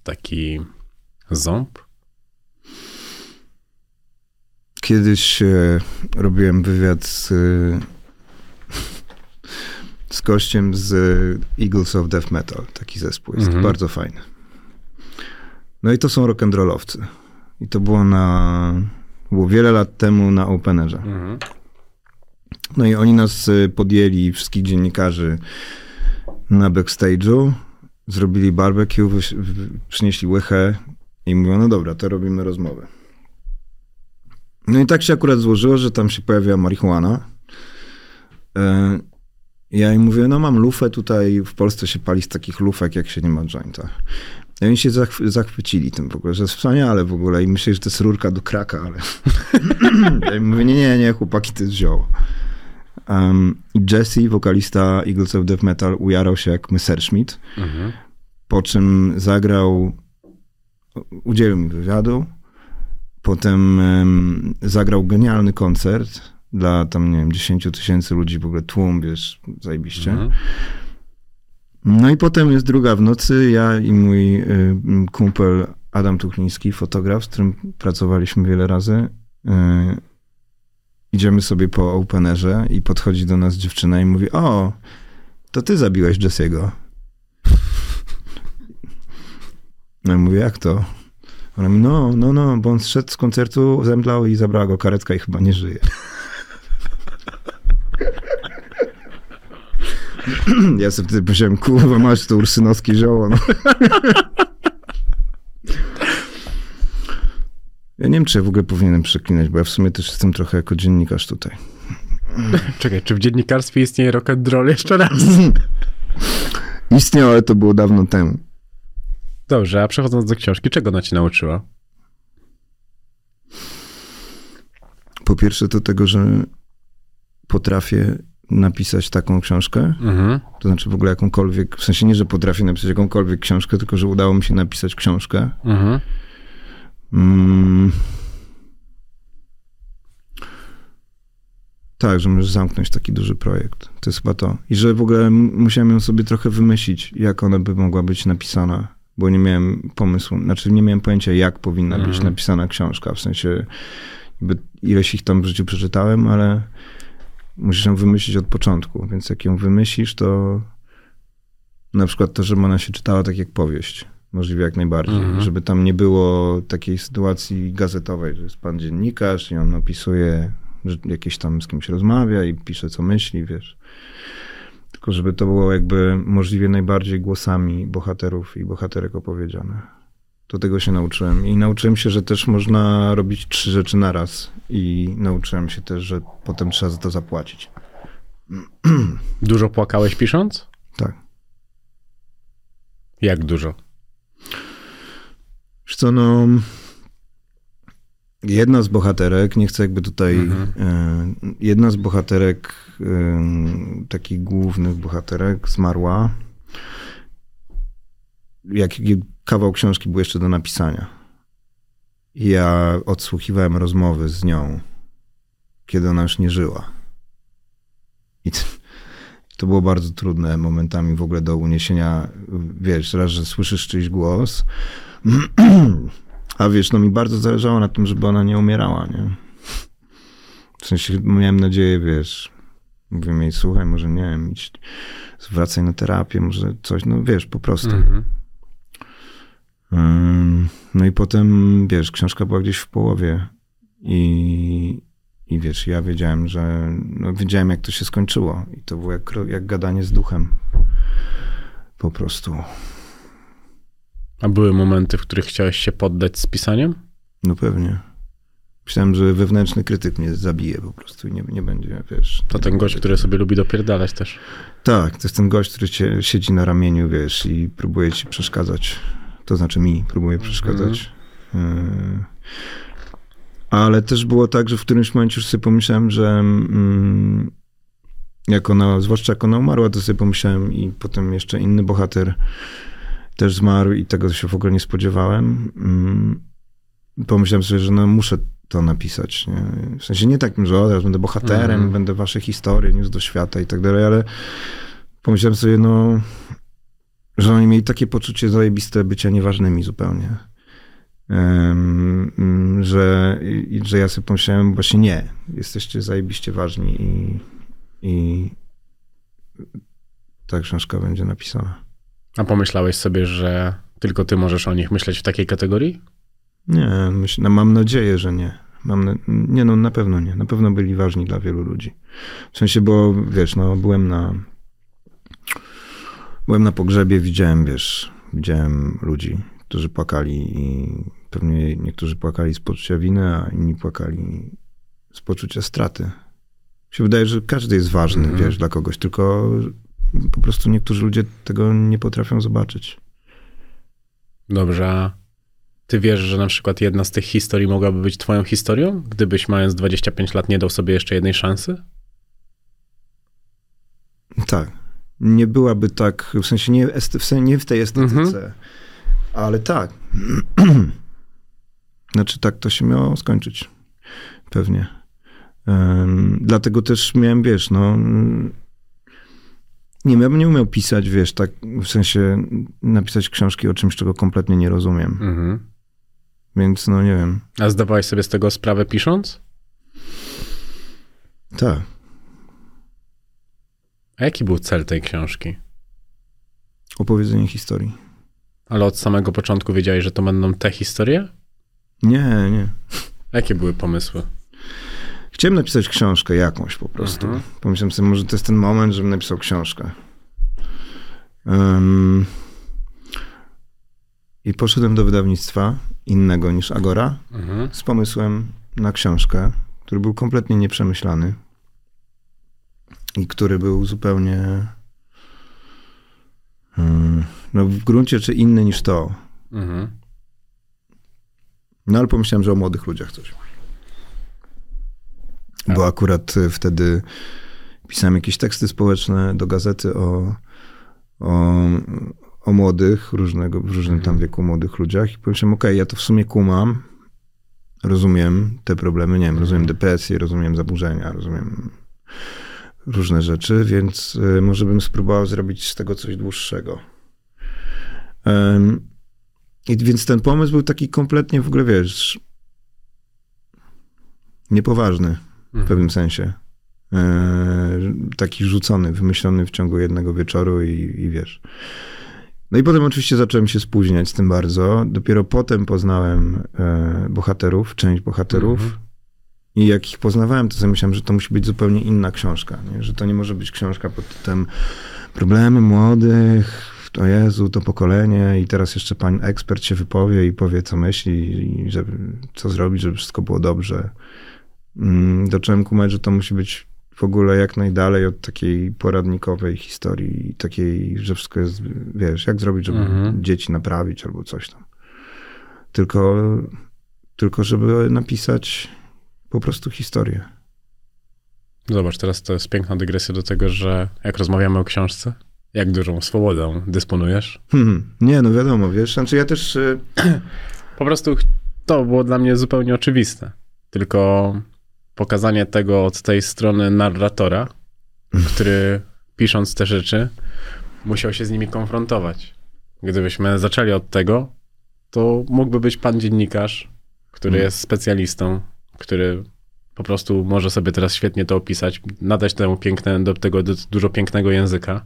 taki ząb. Kiedyś e, robiłem wywiad z, e, z gościem z e, Eagles of Death Metal. Taki zespół jest Mhm. bardzo fajny. No i to są rock'n'rollowcy. I to było na... Było wiele lat temu na Openerze. Mhm. No i oni nas y, podjęli, wszystkich dziennikarzy, na backstage'u, zrobili barbecue, przynieśli łychę i mówią, no dobra, to robimy rozmowę. No i tak się akurat złożyło, że tam się pojawia marihuana. E, Ja im mówię, no mam lufę tutaj, w Polsce się pali z takich lufek, jak się nie ma jointa. I oni się zachwy- zachwycili tym w ogóle, że jest wspaniale w ogóle i myśleli, że to jest rurka do kraka, ale... ja im mówię, nie, nie, nie, chłopaki, to jest zioło. Um, I Jesse, wokalista Eagles of Death Metal, ujarał się jak Messerschmitt, Mhm. po czym zagrał, udzielił mi wywiadu, potem em, zagrał genialny koncert dla tam, nie wiem, 10 tysięcy ludzi, w ogóle tłum, wiesz, zajebiście. Mhm. No i potem jest druga w nocy, ja i mój y, kumpel Adam Tuchliński, fotograf, z którym pracowaliśmy wiele razy. Y, idziemy sobie po openerze i podchodzi do nas dziewczyna i mówi, o, to ty zabiłeś Jesse'ego. No i mówię, jak to? Ona mówi, no, no, no, bo on zszedł z koncertu, zemdlał i zabrała go karetka i chyba nie żyje. Ja sobie wtedy powiedziałem, kurwa, masz to ursynowskie zioło. No. Ja nie wiem, czy ja w ogóle powinienem przeklinać, bo ja w sumie też jestem trochę jako dziennikarz tutaj. Czekaj, czy w dziennikarstwie istnieje rock and roll jeszcze raz? Istniał, ale to było dawno temu. Dobrze, a przechodząc do książki, czego ona ci nauczyła? Po pierwsze to tego, że potrafię napisać taką książkę, Mhm. to znaczy w ogóle jakąkolwiek, w sensie nie, że potrafię napisać jakąkolwiek książkę, tylko że udało mi się napisać książkę. Mhm. Mm. Tak, że możesz zamknąć taki duży projekt. To jest chyba to. I że w ogóle musiałem ją sobie trochę wymyślić, jak ona by mogła być napisana, bo nie miałem pomysłu, znaczy nie miałem pojęcia, jak powinna być Mhm. napisana książka. W sensie ileś ich tam w życiu przeczytałem, ale musisz ją wymyślić od początku. Więc jak ją wymyślisz, to na przykład to, żeby ona się czytała tak jak powieść. Możliwie jak najbardziej. Mhm. Żeby tam nie było takiej sytuacji gazetowej, że jest pan dziennikarz i on opisuje, że jakieś tam z kimś rozmawia i pisze, co myśli, wiesz. Tylko żeby to było jakby możliwie najbardziej głosami bohaterów i bohaterek opowiedziane. To tego się nauczyłem. I nauczyłem się, że też można robić trzy rzeczy naraz. I nauczyłem się też, że potem trzeba za to zapłacić. Dużo płakałeś pisząc? Tak. Jak dużo? Wiesz co, no... Jedna z bohaterek, nie chcę jakby tutaj... E, jedna z bohaterek, takich głównych bohaterek zmarła. Jak kawał książki był jeszcze do napisania. Ja odsłuchiwałem rozmowy z nią, kiedy ona już nie żyła. I to było bardzo trudne momentami w ogóle do uniesienia. Wiesz, raz, że słyszysz czyjś głos, a wiesz, no mi bardzo zależało na tym, żeby ona nie umierała, nie? W sensie miałem nadzieję, wiesz, mówię jej, słuchaj, może nie wiem, idź, zwracaj na terapię, może coś, no wiesz, po prostu. Mhm. No i potem, wiesz, książka była gdzieś w połowie i, i wiesz, ja wiedziałem, że, no wiedziałem jak to się skończyło i to było jak, jak gadanie z duchem. Po prostu. A były momenty, w których chciałeś się poddać z pisaniem? No pewnie. Myślałem, że wewnętrzny krytyk mnie zabije po prostu i nie, nie będzie, wiesz. To ten gość, który sobie lubi dopierdalać też. Tak, to jest ten gość, który cię siedzi na ramieniu, wiesz, i próbuje ci przeszkadzać. To znaczy mi próbuje przeszkadzać. Yy. Ale też było tak, że w którymś momencie już sobie pomyślałem, że mm, jak ona, zwłaszcza jak ona umarła, to sobie pomyślałem i potem jeszcze inny bohater też zmarł i tego się w ogóle nie spodziewałem. Mm, pomyślałem sobie, że no muszę to napisać. Nie? W sensie nie takim, że o, teraz będę bohaterem, Mhm. będę wasze historie niósł do świata i tak dalej, ale pomyślałem sobie, no, że oni mieli takie poczucie zajebiste bycia nieważnymi zupełnie. Mm, że, i, że ja sobie pomyślałem, właśnie nie, jesteście zajebiście ważni i, i ta książka będzie napisana. A pomyślałeś sobie, że tylko ty możesz o nich myśleć w takiej kategorii? Nie, no, mam nadzieję, że nie. Mam na, nie, no na pewno nie. Na pewno byli ważni dla wielu ludzi. W sensie, bo wiesz, no byłem na byłem na pogrzebie, widziałem, wiesz, widziałem ludzi, którzy płakali i pewnie niektórzy płakali z poczucia winy, a inni płakali z poczucia straty. Mi się wydaje, że każdy jest ważny, Mhm. wiesz, dla kogoś, tylko po prostu niektórzy ludzie tego nie potrafią zobaczyć. Dobrze, ty wiesz, że na przykład jedna z tych historii mogłaby być twoją historią, gdybyś mając 25 lat nie dał sobie jeszcze jednej szansy? Tak. Nie byłaby tak, w sensie nie, w, sensie nie w tej estetyce, Mhm. ale tak. znaczy tak to się miało skończyć. Pewnie. Em, dlatego też miałem, wiesz, no... Nie, ja bym nie umiał pisać, wiesz, tak w sensie napisać książki o czymś, czego kompletnie nie rozumiem. Mhm. Więc no nie wiem. A zdawałeś sobie z tego sprawę pisząc? Tak. A jaki był cel tej książki? Opowiedzenie historii. Ale od samego początku wiedziałeś, że to będą te historie? Nie, nie. Jakie były pomysły? Chciałem napisać książkę jakąś po prostu. Mhm. Pomyślałem sobie, może to jest ten moment, żebym napisał książkę. Ym, I poszedłem do wydawnictwa innego niż Agora Mhm. z pomysłem na książkę, który był kompletnie nieprzemyślany. i który był zupełnie mm, no w gruncie czy inny niż to. Mhm. No ale pomyślałem, że o młodych ludziach coś. Bo akurat y, wtedy pisałem jakieś teksty społeczne do gazety o, o, o młodych, różnego, w różnym tam wieku młodych ludziach i pomyślałem, okej, ja to w sumie kumam, rozumiem te problemy, nie wiem, rozumiem depresję, rozumiem zaburzenia, rozumiem różne rzeczy, więc y, może bym spróbował zrobić z tego coś dłuższego. Em, I więc ten pomysł był taki kompletnie w ogóle, wiesz, niepoważny w pewnym sensie. E, taki rzucony, wymyślony w ciągu jednego wieczoru i, i wiesz. No i potem oczywiście zacząłem się spóźniać z tym bardzo. Dopiero potem poznałem e, bohaterów, część bohaterów. I jak ich poznawałem, to sobie myślałem, że to musi być zupełnie inna książka. Nie? Że to nie może być książka pod tytułem Problemy młodych, o Jezu, to pokolenie i teraz jeszcze pan ekspert się wypowie i powie, co myśli i co zrobić, żeby wszystko było dobrze. Mm, Zacząłem kumać, że to musi być w ogóle jak najdalej od takiej poradnikowej historii, takiej, że wszystko jest, wiesz, jak zrobić, żeby Mhm. dzieci naprawić albo coś tam. Tylko, tylko żeby napisać po prostu historię. Zobacz, teraz to jest piękna dygresja do tego, że jak rozmawiamy o książce, jak dużą swobodą dysponujesz. Hmm, nie, no wiadomo, wiesz, znaczy ja też... y, Po prostu to było dla mnie zupełnie oczywiste. Tylko pokazanie tego od tej strony narratora, który pisząc te rzeczy, musiał się z nimi konfrontować. Gdybyśmy zaczęli od tego, to mógłby być pan dziennikarz, który Mm. jest specjalistą, który po prostu może sobie teraz świetnie to opisać, nadać temu piękne, do tego dużo pięknego języka.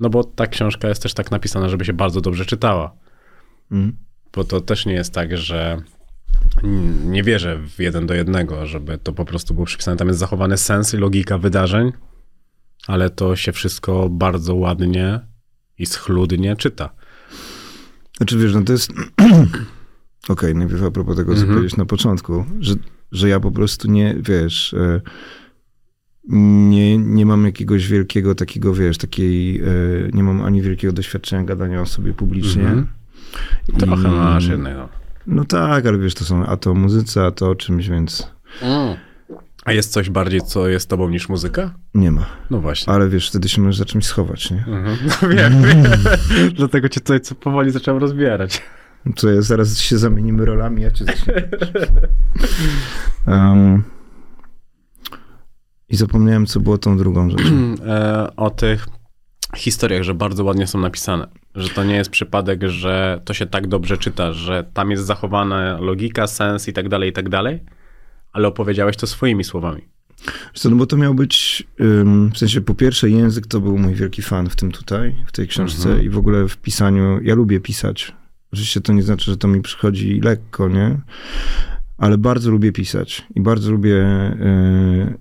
No bo ta książka jest też tak napisana, żeby się bardzo dobrze czytała mm. bo to też nie jest tak, że nie wierzę w jeden do jednego, żeby to po prostu było przypisane. Tam jest zachowany sens i logika wydarzeń, ale to się wszystko bardzo ładnie i schludnie czyta. Znaczy wiesz, no to jest... Okej, najpierw a propos tego, co Mhm. powiedziałeś na początku, że, że ja po prostu nie, wiesz... e, Nie, nie mam jakiegoś wielkiego takiego, wiesz, takiej, e, nie mam ani wielkiego doświadczenia gadania o sobie publicznie. Mhm. Trochę I- masz jednego. No tak, ale wiesz, to są a to o muzyce, a to o czymś, więc A jest coś bardziej, co jest tobą niż muzyka? nie ma. No właśnie. Ale wiesz, wtedy się możesz za czymś schować, nie? Mhm. No wiem, wiem. Dlatego cię tutaj co powoli zacząłem rozbierać. Co ja zaraz się zamienimy rolami, ja cię zacznę. um, I zapomniałem, co było tą drugą rzeczą. e, o tych historiach, że bardzo ładnie są napisane. Że to nie jest przypadek, że to się tak dobrze czyta, że tam jest zachowana logika, sens i tak dalej, i tak dalej, ale opowiedziałeś to swoimi słowami. Co, no bo to miał być, w sensie po pierwsze język to był mój wielki fan w tym tutaj, w tej książce Mhm. i w ogóle w pisaniu, ja lubię pisać. Oczywiście to nie znaczy, że to mi przychodzi lekko, nie? Ale bardzo lubię pisać i bardzo lubię y,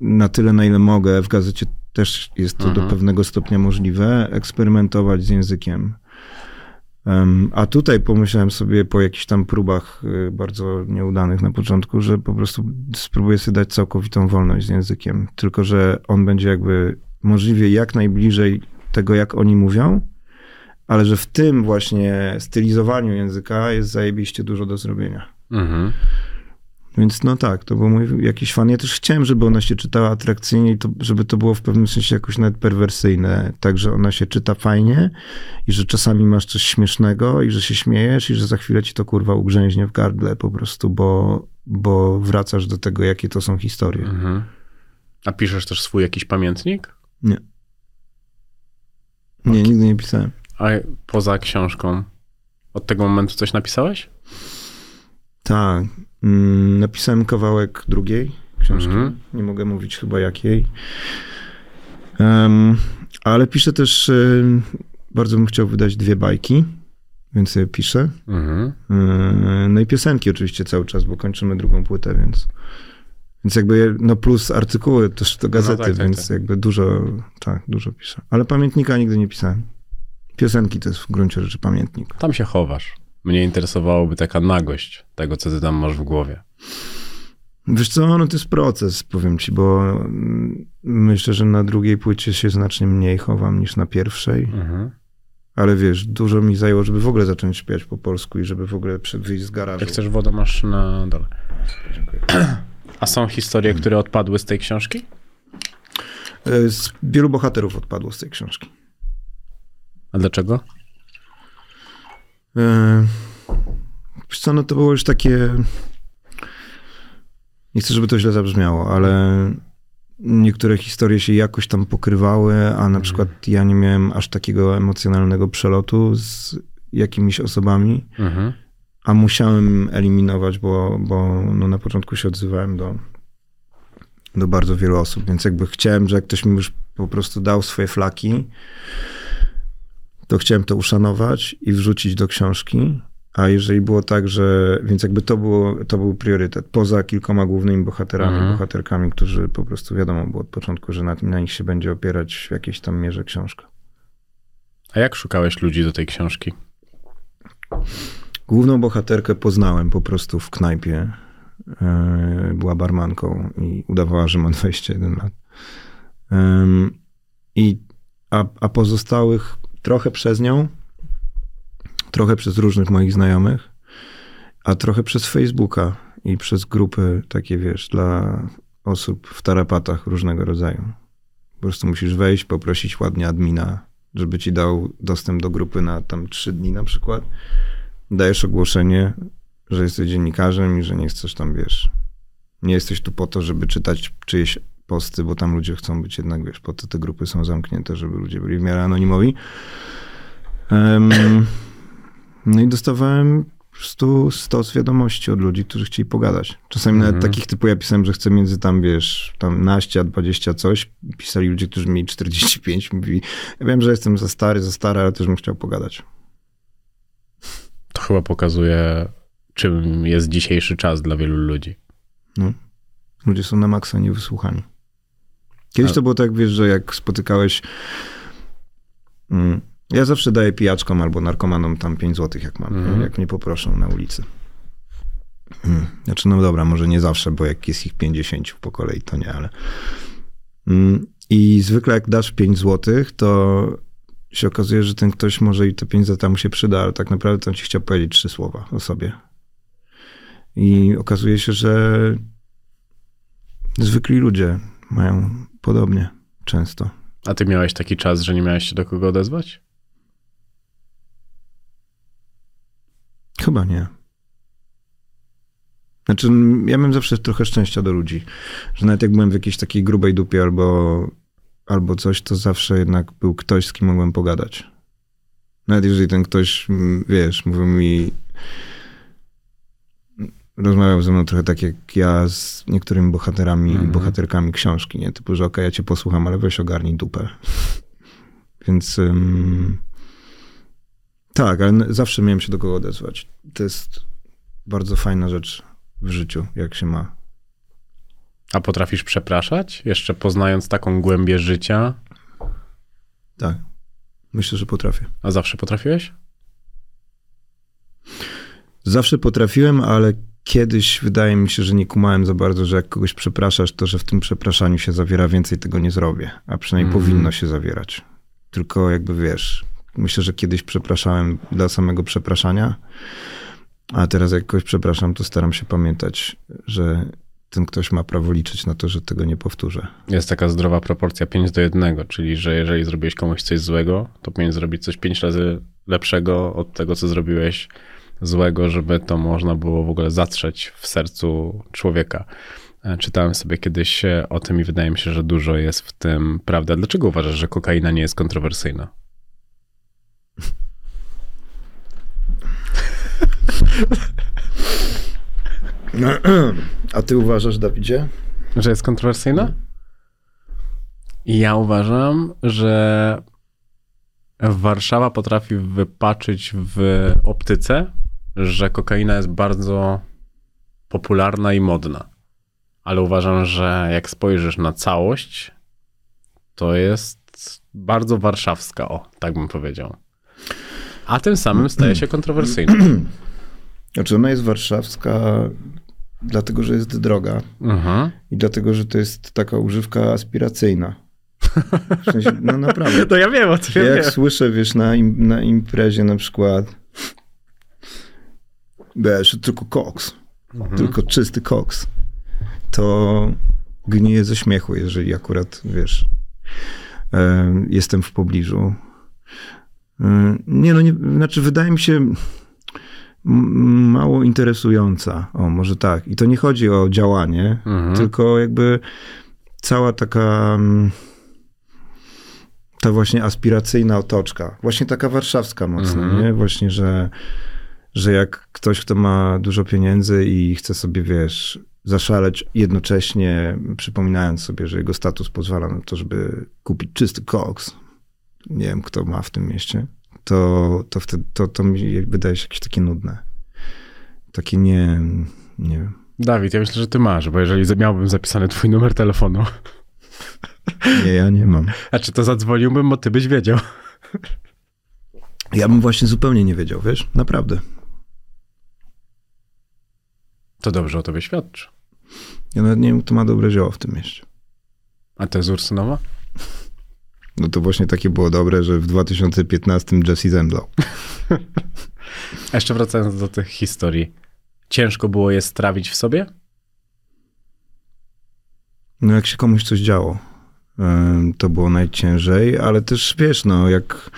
na tyle, na ile mogę, w gazecie też jest to Mhm. do pewnego stopnia możliwe, eksperymentować z językiem. Em, A tutaj pomyślałem sobie po jakichś tam próbach y, bardzo nieudanych na początku, że po prostu spróbuję sobie dać całkowitą wolność z językiem. Tylko, że on będzie jakby możliwie jak najbliżej tego, jak oni mówią, ale że w tym właśnie stylizowaniu języka jest zajebiście dużo do zrobienia. Mhm. Więc no tak, to był mój jakiś fan. Ja też chciałem, żeby ona się czytała atrakcyjnie i to, żeby to było w pewnym sensie jakoś nawet perwersyjne. Tak, że ona się czyta fajnie i że czasami masz coś śmiesznego i że się śmiejesz i że za chwilę ci to kurwa ugrzęźnie w gardle po prostu, bo, bo wracasz do tego, jakie to są historie. Mhm. A piszesz też swój jakiś pamiętnik? Nie. Nie, nigdy nie pisałem. A poza książką, od tego momentu coś napisałeś? Tak. Mm, napisałem kawałek drugiej książki. Mhm. Nie mogę mówić chyba jakiej. Em, ale piszę też, em, bardzo bym chciał wydać dwie bajki, więc je piszę. Mhm. E, No i piosenki oczywiście cały czas, bo kończymy drugą płytę, więc, więc jakby, no plus artykuły też do gazety, tak, tak, więc tak. jakby dużo, tak, dużo piszę. Ale pamiętnika nigdy nie pisałem. Piosenki to jest w gruncie rzeczy pamiętnik. Tam się chowasz. Mnie interesowałoby taka nagość tego, co ty tam masz w głowie. Wiesz co, no to jest proces, powiem ci, bo mm, myślę, że na drugiej płycie się znacznie mniej chowam niż na pierwszej. Mhm. Ale wiesz, dużo mi zajęło, żeby w ogóle zacząć śpiewać po polsku i żeby w ogóle wyjść z garażu. Jak chcesz wodę, masz na dole. Dziękuję. A są historie, które odpadły z tej książki? E, Z wielu bohaterów odpadło z tej książki. A dlaczego? E, Wiesz co, no to było już takie... Nie chcę, żeby to źle zabrzmiało, ale niektóre historie się jakoś tam pokrywały, a na przykład ja nie miałem aż takiego emocjonalnego przelotu z jakimiś osobami, Mhm. a musiałem eliminować, bo, bo no na początku się odzywałem do, do bardzo wielu osób, więc jakby chciałem, że jak ktoś mi już po prostu dał swoje flaki, to chciałem to uszanować i wrzucić do książki. A jeżeli było tak, że. Więc jakby to, było, to był priorytet. Poza kilkoma głównymi bohaterami, Mhm. bohaterkami, którzy po prostu wiadomo było od początku, że na, na nich się będzie opierać w jakiejś tam mierze książka. A jak szukałeś ludzi do tej książki? Główną bohaterkę poznałem po prostu w knajpie. E, Była barmanką i udawała, że ma 21 lat. I, a, a pozostałych trochę przez nią, trochę przez różnych moich znajomych, a trochę przez Facebooka i przez grupy takie, wiesz, dla osób w tarapatach różnego rodzaju. Po prostu musisz wejść, poprosić ładnie admina, żeby ci dał dostęp do grupy na tam trzy dni na przykład dajesz ogłoszenie, że jesteś dziennikarzem i że nie chcesz tam, wiesz, nie jesteś tu po to, żeby czytać czyjeś posty, bo tam ludzie chcą być jednak, wiesz, po to te grupy są zamknięte, żeby ludzie byli w miarę anonimowi. Em, no i dostawałem po prostu stos wiadomości od ludzi, którzy chcieli pogadać. Czasami nawet takich typu ja pisałem, że chcę między tam, wiesz, tam naście a 20 coś. Pisali ludzie, którzy mieli 45, mówili, ja wiem, że jestem za stary, za stary, ale też bym chciał pogadać. To chyba pokazuje, czym jest dzisiejszy czas dla wielu ludzi. No. Ludzie są na maksa niewysłuchani. Kiedyś to było tak, wiesz, że jak spotykałeś... Mm, ja zawsze daję pijaczkom albo narkomanom tam 5 złotych, jak mam, Mhm. jak mnie poproszą na ulicy. Mm, Znaczy, no dobra, może nie zawsze, bo jak jest ich 50 po kolei, to nie, ale... Mm, I zwykle jak dasz 5 złotych, to się okazuje, że ten ktoś może i te 5 złotych mu się przyda, ale tak naprawdę to on ci chciał powiedzieć trzy słowa o sobie. I okazuje się, że zwykli ludzie mają podobnie często. A ty miałeś taki czas, że nie miałeś się do kogo odezwać? Chyba nie. Znaczy, ja miałem zawsze trochę szczęścia do ludzi, że nawet jak byłem w jakiejś takiej grubej dupie albo, albo coś, to zawsze jednak był ktoś, z kim mogłem pogadać. Nawet jeżeli ten ktoś, wiesz, mówił mi, rozmawiał ze mną trochę tak jak ja z niektórymi bohaterami i Mhm. bohaterkami książki, nie? Typu, że okej, ja cię posłucham, ale weź ogarnij dupę. Więc ym, tak, ale zawsze miałem się do kogo odezwać. To jest bardzo fajna rzecz w życiu, jak się ma. A potrafisz przepraszać? Jeszcze poznając taką głębię życia, Tak. Myślę, że potrafię. a zawsze potrafiłeś? Zawsze potrafiłem, ale kiedyś wydaje mi się, że nie kumałem za bardzo, że jak kogoś przepraszasz, to że w tym przepraszaniu się zawiera więcej tego nie zrobię. A przynajmniej Mhm. powinno się zawierać. Tylko jakby wiesz, myślę, że kiedyś przepraszałem dla samego przepraszania, a teraz jak kogoś przepraszam, to staram się pamiętać, że ten ktoś ma prawo liczyć na to, że tego nie powtórzę. Jest taka zdrowa proporcja 5 do 1, czyli że jeżeli zrobiłeś komuś coś złego, to powinien zrobić coś 5 razy lepszego od tego, co zrobiłeś złego, żeby to można było w ogóle zatrzeć w sercu człowieka. E, Czytałem sobie kiedyś e, o tym i wydaje mi się, że dużo jest w tym prawda. Dlaczego uważasz, że kokaina nie jest kontrowersyjna? A ty uważasz, Dawidzie? Że jest kontrowersyjna? Ja uważam, że Warszawa potrafi wypaczyć w optyce, że kokaina jest bardzo popularna i modna. Ale uważam, że jak spojrzysz na całość, to jest bardzo warszawska, o, tak bym powiedział. A tym samym staje się kontrowersyjna. Znaczy ona jest warszawska dlatego, że jest droga Mhm. i dlatego, że to jest taka używka aspiracyjna. W sensie, no naprawdę. To ja wiem o tym, Ja jak słyszę, wiesz, na, im, na imprezie na przykład, wiesz, tylko koks, tylko czysty koks, to gniję ze śmiechu, jeżeli akurat, wiesz, em, jestem w pobliżu. Nie no, nie, znaczy wydaje mi się mało interesująca. O, może tak. I to nie chodzi o działanie, Mhm. tylko jakby cała taka ta właśnie aspiracyjna otoczka, właśnie taka warszawska mocno, Mhm. nie? Właśnie, że, że jak ktoś, kto ma dużo pieniędzy i chce sobie, wiesz, zaszaleć jednocześnie, przypominając sobie, że jego status pozwala na to, żeby kupić czysty koks, nie wiem, kto ma w tym mieście, to, to wtedy, to, to mi wydaje się jakieś takie nudne. Takie nie, nie wiem. Dawid, ja myślę, że ty masz, bo jeżeli miałbym zapisany twój numer telefonu, Nie, ja nie mam. a czy to zadzwoniłbym, bo ty byś wiedział. Ja bym właśnie zupełnie nie wiedział, wiesz? Naprawdę. To dobrze o tobie świadczy. Ja nawet nie wiem, kto ma dobre zioło w tym mieście. A to jest Ursynowa? No to właśnie takie było dobre, że w 2015 Jesse zemdlał. Jeszcze wracając do tych historii. Ciężko było je strawić w sobie? No jak się komuś coś działo, to było najciężej, ale też wiesz, no jak,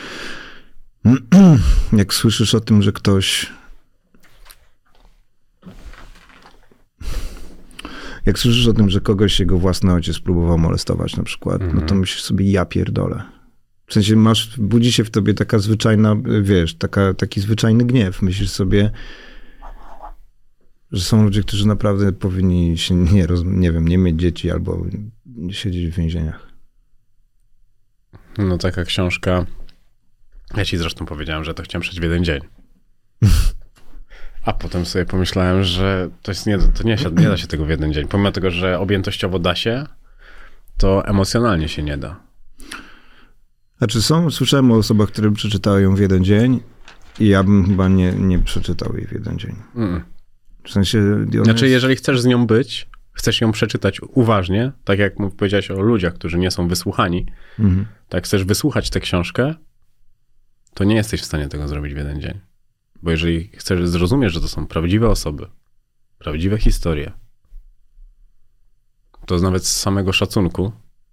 jak słyszysz o tym, że ktoś jak słyszysz o tym, że kogoś jego własny ojciec próbował molestować na przykład, no to myślisz sobie, ja pierdolę. W sensie masz, budzi się w tobie taka zwyczajna, wiesz, taka, taki zwyczajny gniew. Myślisz sobie, że są ludzie, którzy naprawdę powinni się, nie, roz, nie wiem, nie mieć dzieci albo siedzieć w więzieniach. No taka książka. Ja ci zresztą powiedziałem, że to chciałem przejść w jeden dzień. A potem sobie pomyślałem, że to, jest nie, to nie, się, nie da się tego w jeden dzień. Pomimo tego, że objętościowo da się, to emocjonalnie się nie da. Znaczy są, słyszałem o osobach, które przeczytały ją w jeden dzień i ja bym chyba nie, nie przeczytał jej w jeden dzień. Mm. W sensie... Znaczy, jest- jeżeli chcesz z nią być, chcesz ją przeczytać uważnie, tak jak powiedziałeś o ludziach, którzy nie są wysłuchani, Mhm. tak chcesz wysłuchać tę książkę, to nie jesteś w stanie tego zrobić w jeden dzień. Bo jeżeli chcesz zrozumieć, że to są prawdziwe osoby, prawdziwe historie, to nawet z samego szacunku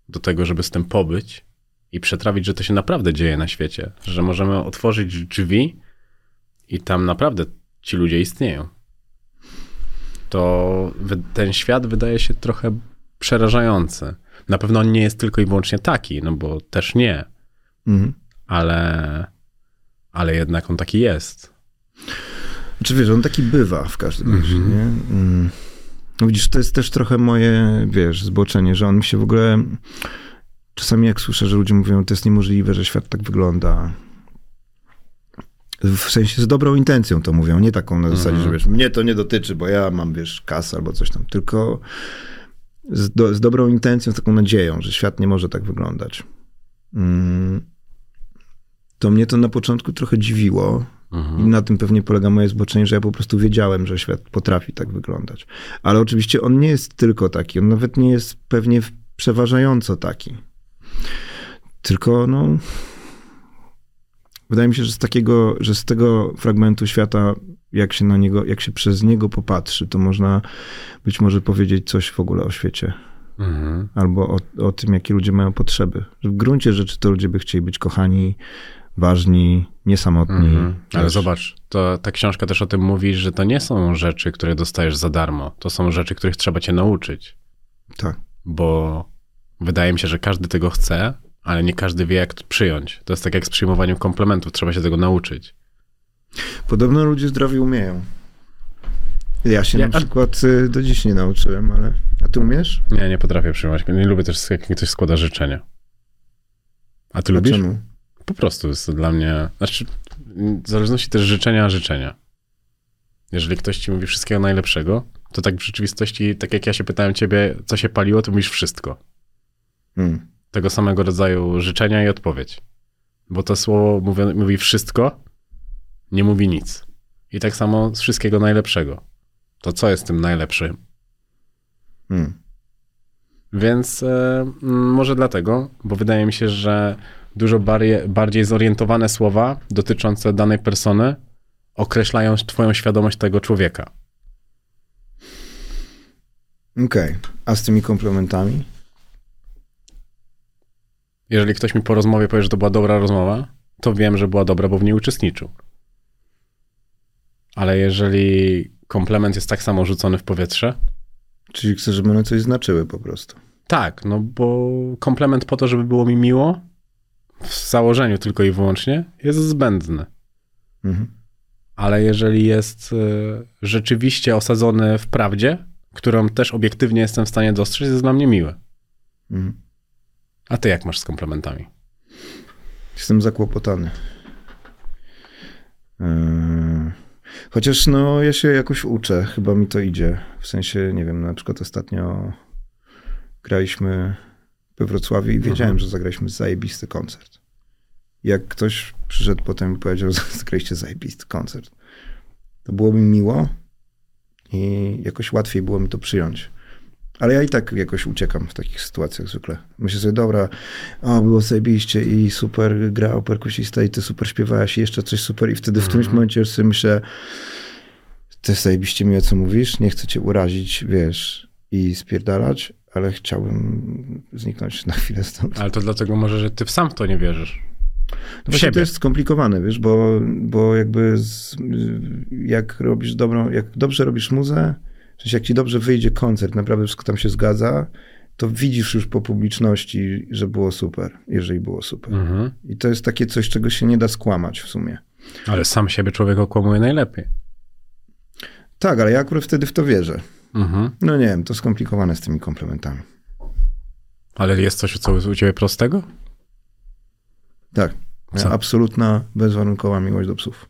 do tego, żeby z tym pobyć i przetrawić, że to się naprawdę dzieje na świecie, że możemy otworzyć drzwi i tam naprawdę ci ludzie istnieją, to ten świat wydaje się trochę przerażający. Na pewno on nie jest tylko i wyłącznie taki, no bo też nie, Mhm. ale, ale jednak on taki jest. Znaczy wiesz, on taki bywa w każdym razie, nie? Mm. No widzisz, to jest też trochę moje, wiesz, zboczenie, że on mi się w ogóle... Czasami jak słyszę, że ludzie mówią, to jest niemożliwe, że świat tak wygląda. W sensie z dobrą intencją to mówią, nie taką na zasadzie, że wiesz, mnie to nie dotyczy, bo ja mam, wiesz, kasę albo coś tam, tylko z, do, z dobrą intencją, z taką nadzieją, że świat nie może tak wyglądać. Mm. To mnie to na początku trochę dziwiło, i na tym pewnie polega moje zboczenie, że ja po prostu wiedziałem, że świat potrafi tak wyglądać. Ale oczywiście on nie jest tylko taki, on nawet nie jest pewnie przeważająco taki. Tylko no. Wydaje mi się, że z takiego, że z tego fragmentu świata, jak się na niego, jak się przez niego popatrzy, to można być może powiedzieć coś w ogóle o świecie. Mhm. Albo o, o tym, jakie ludzie mają potrzeby. Że w gruncie rzeczy to ludzie by chcieli być kochani, ważni, niesamotni. Mhm. Ale zobacz, to ta książka też o tym mówi, że to nie są rzeczy, które dostajesz za darmo. To są rzeczy, których trzeba cię nauczyć. Tak. Bo wydaje mi się, że każdy tego chce, ale nie każdy wie, jak to przyjąć. To jest tak jak z przyjmowaniem komplementów, trzeba się tego nauczyć. Podobno ludzie zdrowi umieją. Ja się Ja- na przykład y, do dziś nie nauczyłem, ale... A ty umiesz? Nie, nie potrafię przyjmować. Nie lubię też, jak ktoś składa życzenia. A ty A lubisz? czemu? Po prostu jest to dla mnie. Znaczy, w zależności też życzenia życzenia. Jeżeli ktoś ci mówi wszystkiego najlepszego, to tak w rzeczywistości, tak jak ja się pytałem ciebie, co się paliło, to mówisz wszystko. Hmm. Tego samego rodzaju życzenia i odpowiedź. Bo to słowo mówi, mówi wszystko, nie mówi nic. I tak samo z wszystkiego najlepszego. to co jest tym najlepszym? Hmm. Więc e, może dlatego, bo wydaje mi się, że dużo bardziej, bardziej zorientowane słowa dotyczące danej persony określają twoją świadomość tego człowieka. Okej, a z tymi komplementami? Jeżeli ktoś mi po rozmowie powie, że to była dobra rozmowa, to wiem, że była dobra, bo w niej uczestniczył. Ale jeżeli komplement jest tak samo rzucony w powietrze, Czyli chcesz, żeby one coś znaczyły po prostu. tak, no bo komplement po to, żeby było mi miło, w założeniu tylko i wyłącznie, jest zbędny. Mhm. Ale jeżeli jest e, rzeczywiście osadzony w prawdzie, którą też obiektywnie jestem w stanie dostrzec, jest dla mnie miły. Mhm. A ty jak masz z komplementami? Jestem zakłopotany. Yy, Chociaż no, ja się jakoś uczę, chyba mi to idzie. W sensie, nie wiem, na przykład ostatnio graliśmy we Wrocławiu i wiedziałem, że zagraliśmy zajebisty koncert. Jak ktoś przyszedł potem i powiedział, że zagraliście zajebisty koncert, to było mi miło i jakoś łatwiej było mi to przyjąć. Ale ja i tak jakoś uciekam w takich sytuacjach zwykle. Myślę sobie, dobra, o, było zajebiście i super grał perkusista i ty super śpiewałeś i jeszcze coś super i wtedy w którymś momencie już sobie myślę, jest zajebiście miłe, co mówisz, nie chcę cię urazić, wiesz, i spierdalać, ale chciałbym zniknąć na chwilę stąd. Ale to dlatego może, że ty w sam w to nie wierzysz. No W właśnie siebie. to jest skomplikowane, wiesz, bo, bo jakby z, jak robisz dobrą, jak dobrze robisz muzę, w sensie jak ci dobrze wyjdzie koncert, naprawdę wszystko tam się zgadza, to widzisz już po publiczności, że było super, jeżeli było super. Mhm. I to jest takie coś, czego się nie da skłamać w sumie. Ale sam siebie człowiek okłamuje najlepiej. Tak, ale ja akurat wtedy w to wierzę. Mhm. No nie wiem, to skomplikowane z tymi komplementami. Ale jest coś, co u ciebie prostego? Tak. Co? Absolutna, bezwarunkowa miłość do psów.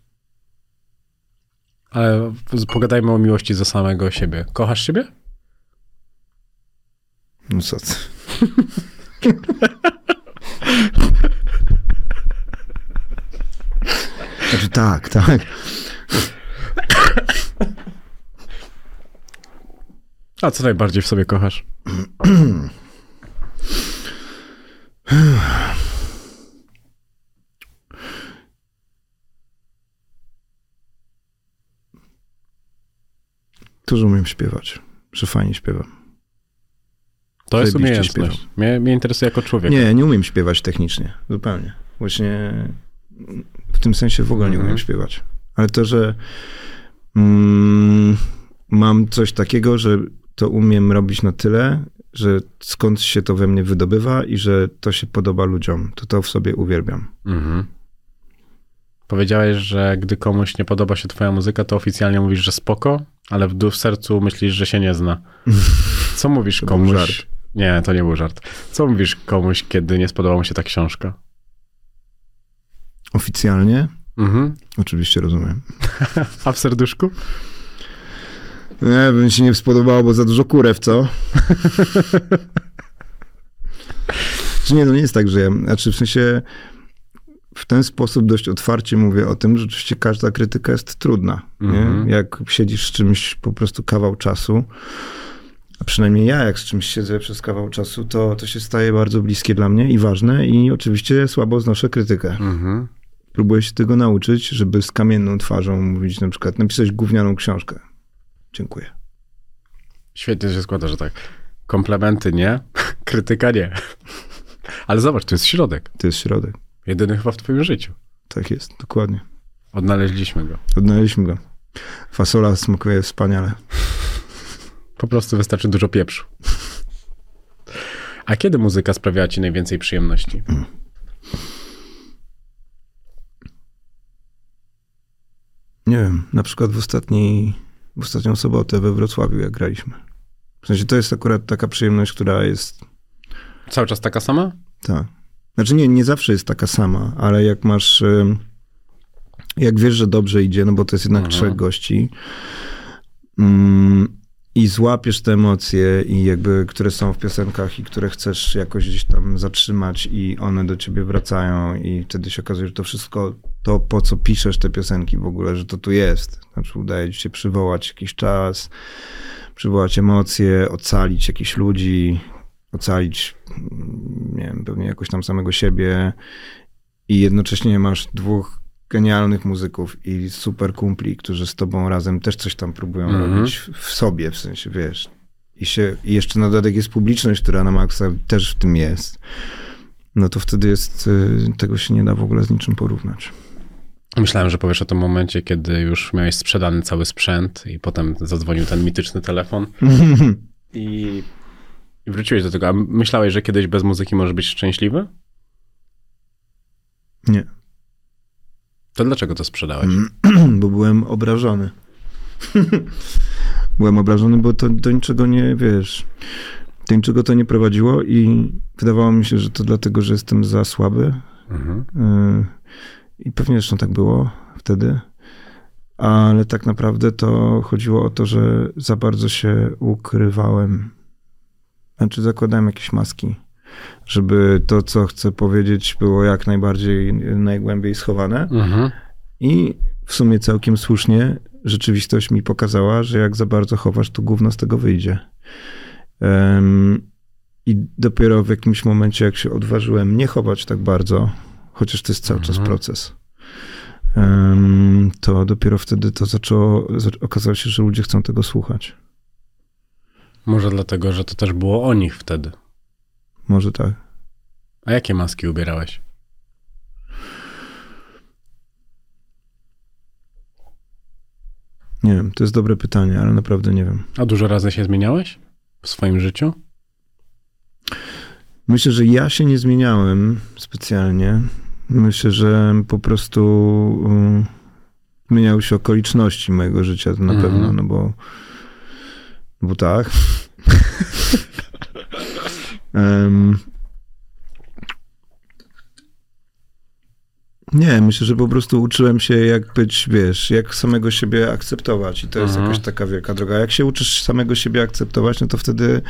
Ale pogadajmy o miłości do samego siebie. Kochasz siebie? No co ty. Znaczy tak, tak. A co najbardziej w sobie kochasz? To, że umiem śpiewać. Że fajnie śpiewam. To jest umiejętność. Mnie, mnie interesuje jako człowiek. Nie, nie umiem śpiewać technicznie. Zupełnie. Właśnie w tym sensie w ogóle nie Mhm. umiem śpiewać. Ale to, że mm, mam coś takiego, że to umiem robić na tyle, że skąd się to we mnie wydobywa i że to się podoba ludziom, to to w sobie uwielbiam. Mhm. Powiedziałeś, że gdy komuś nie podoba się twoja muzyka, to oficjalnie mówisz, że spoko, ale w, w sercu myślisz, że się nie zna. Co mówisz To komuś? Nie, to nie był żart. Co mówisz komuś, kiedy nie spodobała mu się ta książka? Oficjalnie? Mhm. Oczywiście rozumiem. A w serduszku? Nie, by mi się nie spodobało, bo za dużo kurew, co? Czy nie, no nie jest tak, że ja, znaczy w sensie w ten sposób dość otwarcie mówię o tym, że rzeczywiście każda krytyka jest trudna. Mhm. Nie? Jak siedzisz z czymś po prostu kawał czasu, a przynajmniej ja jak z czymś siedzę przez kawał czasu, to, to się staje bardzo bliskie dla mnie i ważne i oczywiście słabo znoszę krytykę. Mhm. Próbuję się tego nauczyć, żeby z kamienną twarzą mówić na przykład, napisać gównianą książkę. Dziękuję. Świetnie się składa, że tak. Komplementy nie, krytyka nie. Ale zobacz, to jest środek. To jest środek. Jedyny chyba w twoim życiu. Tak jest, dokładnie. Odnaleźliśmy go. Odnaleźliśmy go. Fasola smakuje wspaniale. Po prostu wystarczy dużo pieprzu. A kiedy muzyka sprawiała ci najwięcej przyjemności? Nie wiem, na przykład w, ostatniej, w ostatnią sobotę we Wrocławiu, jak graliśmy. W sensie to jest akurat taka przyjemność, która jest, Cały czas taka sama? tak. Znaczy nie, nie zawsze jest taka sama, ale jak masz, jak wiesz, że dobrze idzie, no bo to jest jednak Mhm. trzech gości mm, i złapiesz te emocje i jakby, które są w piosenkach i które chcesz jakoś gdzieś tam zatrzymać i one do ciebie wracają i wtedy się okazuje, że to wszystko to, po co piszesz te piosenki w ogóle, że to tu jest. Znaczy udaje ci się przywołać jakiś czas, przywołać emocje, ocalić jakichś ludzi, ocalić, nie wiem, pewnie jakoś tam samego siebie i jednocześnie masz dwóch genialnych muzyków i super kumpli, którzy z tobą razem też coś tam próbują Mhm. robić w, w sobie, w sensie, wiesz. I, się, I jeszcze na dodatek jest publiczność, która na maksa też w tym jest. No to wtedy jest, y, tego się nie da w ogóle z niczym porównać. Myślałem, że powiesz o tym momencie, kiedy już miałeś sprzedany cały sprzęt i potem zadzwonił ten mityczny telefon i, i wróciłeś do tego. A myślałeś, że kiedyś bez muzyki możesz być szczęśliwy? Nie. To dlaczego to sprzedałeś? bo byłem obrażony. byłem obrażony, bo to do niczego nie, wiesz, do niczego to nie prowadziło i wydawało mi się, że to dlatego, że jestem za słaby. Mhm. Yy, I pewnie zresztą tak było wtedy. Ale tak naprawdę to chodziło o to, że za bardzo się ukrywałem. Znaczy zakładałem jakieś maski, żeby to, co chcę powiedzieć, było jak najbardziej, najgłębiej schowane. Mhm. I w sumie całkiem słusznie rzeczywistość mi pokazała, że jak za bardzo chowasz, to gówno z tego wyjdzie. Em, I dopiero w jakimś momencie, jak się odważyłem nie chować tak bardzo, chociaż to jest cały czas Mhm. proces, em, to dopiero wtedy to zaczęło, za- okazało się, że ludzie chcą tego słuchać. Może dlatego, że to też było o nich wtedy. Może tak. A jakie maski ubierałeś? Nie wiem, to jest dobre pytanie, ale naprawdę nie wiem. A dużo razy się zmieniałeś w swoim życiu? Myślę, że ja się nie zmieniałem specjalnie. Myślę, że po prostu um, zmieniały się okoliczności mojego życia, to na Mhm. pewno, no bo, bo tak. Em, nie, myślę, że po prostu uczyłem się, jak być, wiesz, jak samego siebie akceptować. I to jest Mhm. jakaś taka wielka droga. Jak się uczysz samego siebie akceptować, no to wtedy,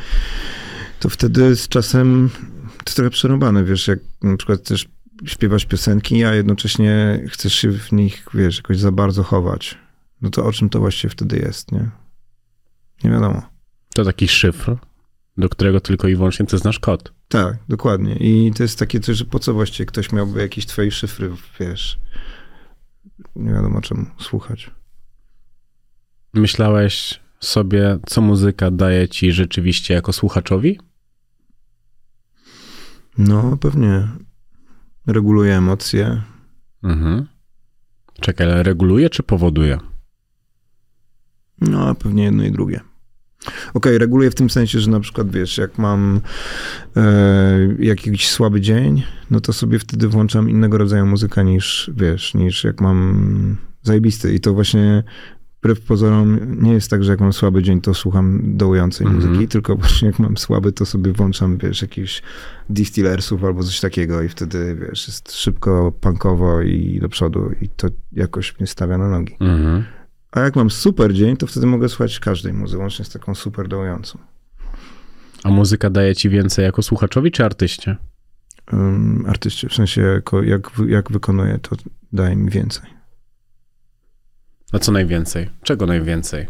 to wtedy z czasem to jest trochę przerąbane, wiesz, jak na przykład też śpiewasz piosenki, a jednocześnie chcesz się w nich, wiesz, jakoś za bardzo chować. No to o czym to właściwie wtedy jest, nie? Nie wiadomo. To taki szyfr, do którego tylko i wyłącznie ty znasz kod. Tak, dokładnie. I to jest takie coś, że po co właściwie ktoś miałby jakieś twoje szyfry, wiesz, nie wiadomo czemu słuchać. Myślałeś sobie, co muzyka daje ci rzeczywiście jako słuchaczowi? No, pewnie reguluje emocje. Mhm. Czekaj, ale reguluje czy powoduje? No, pewnie jedno i drugie. Okej, reguluję w tym sensie, że na przykład, wiesz, jak mam e, jakiś słaby dzień, no to sobie wtedy włączam innego rodzaju muzykę niż, wiesz, niż jak mam zajebisty. I to właśnie wbrew pozorom nie jest tak, że jak mam słaby dzień, to słucham dołującej Mhm. muzyki, tylko właśnie jak mam słaby, to sobie włączam, wiesz, jakichś Distillersów albo coś takiego i wtedy, wiesz, jest szybko, punkowo i do przodu i to jakoś mnie stawia na nogi. Mhm. A jak mam super dzień, to wtedy mogę słuchać każdej muzy, łącznie z taką super dołującą. A muzyka daje ci więcej jako słuchaczowi czy artyście? Um, artyście, w sensie jako, jak, jak wykonuję, to daje mi więcej. A co najwięcej? Czego najwięcej?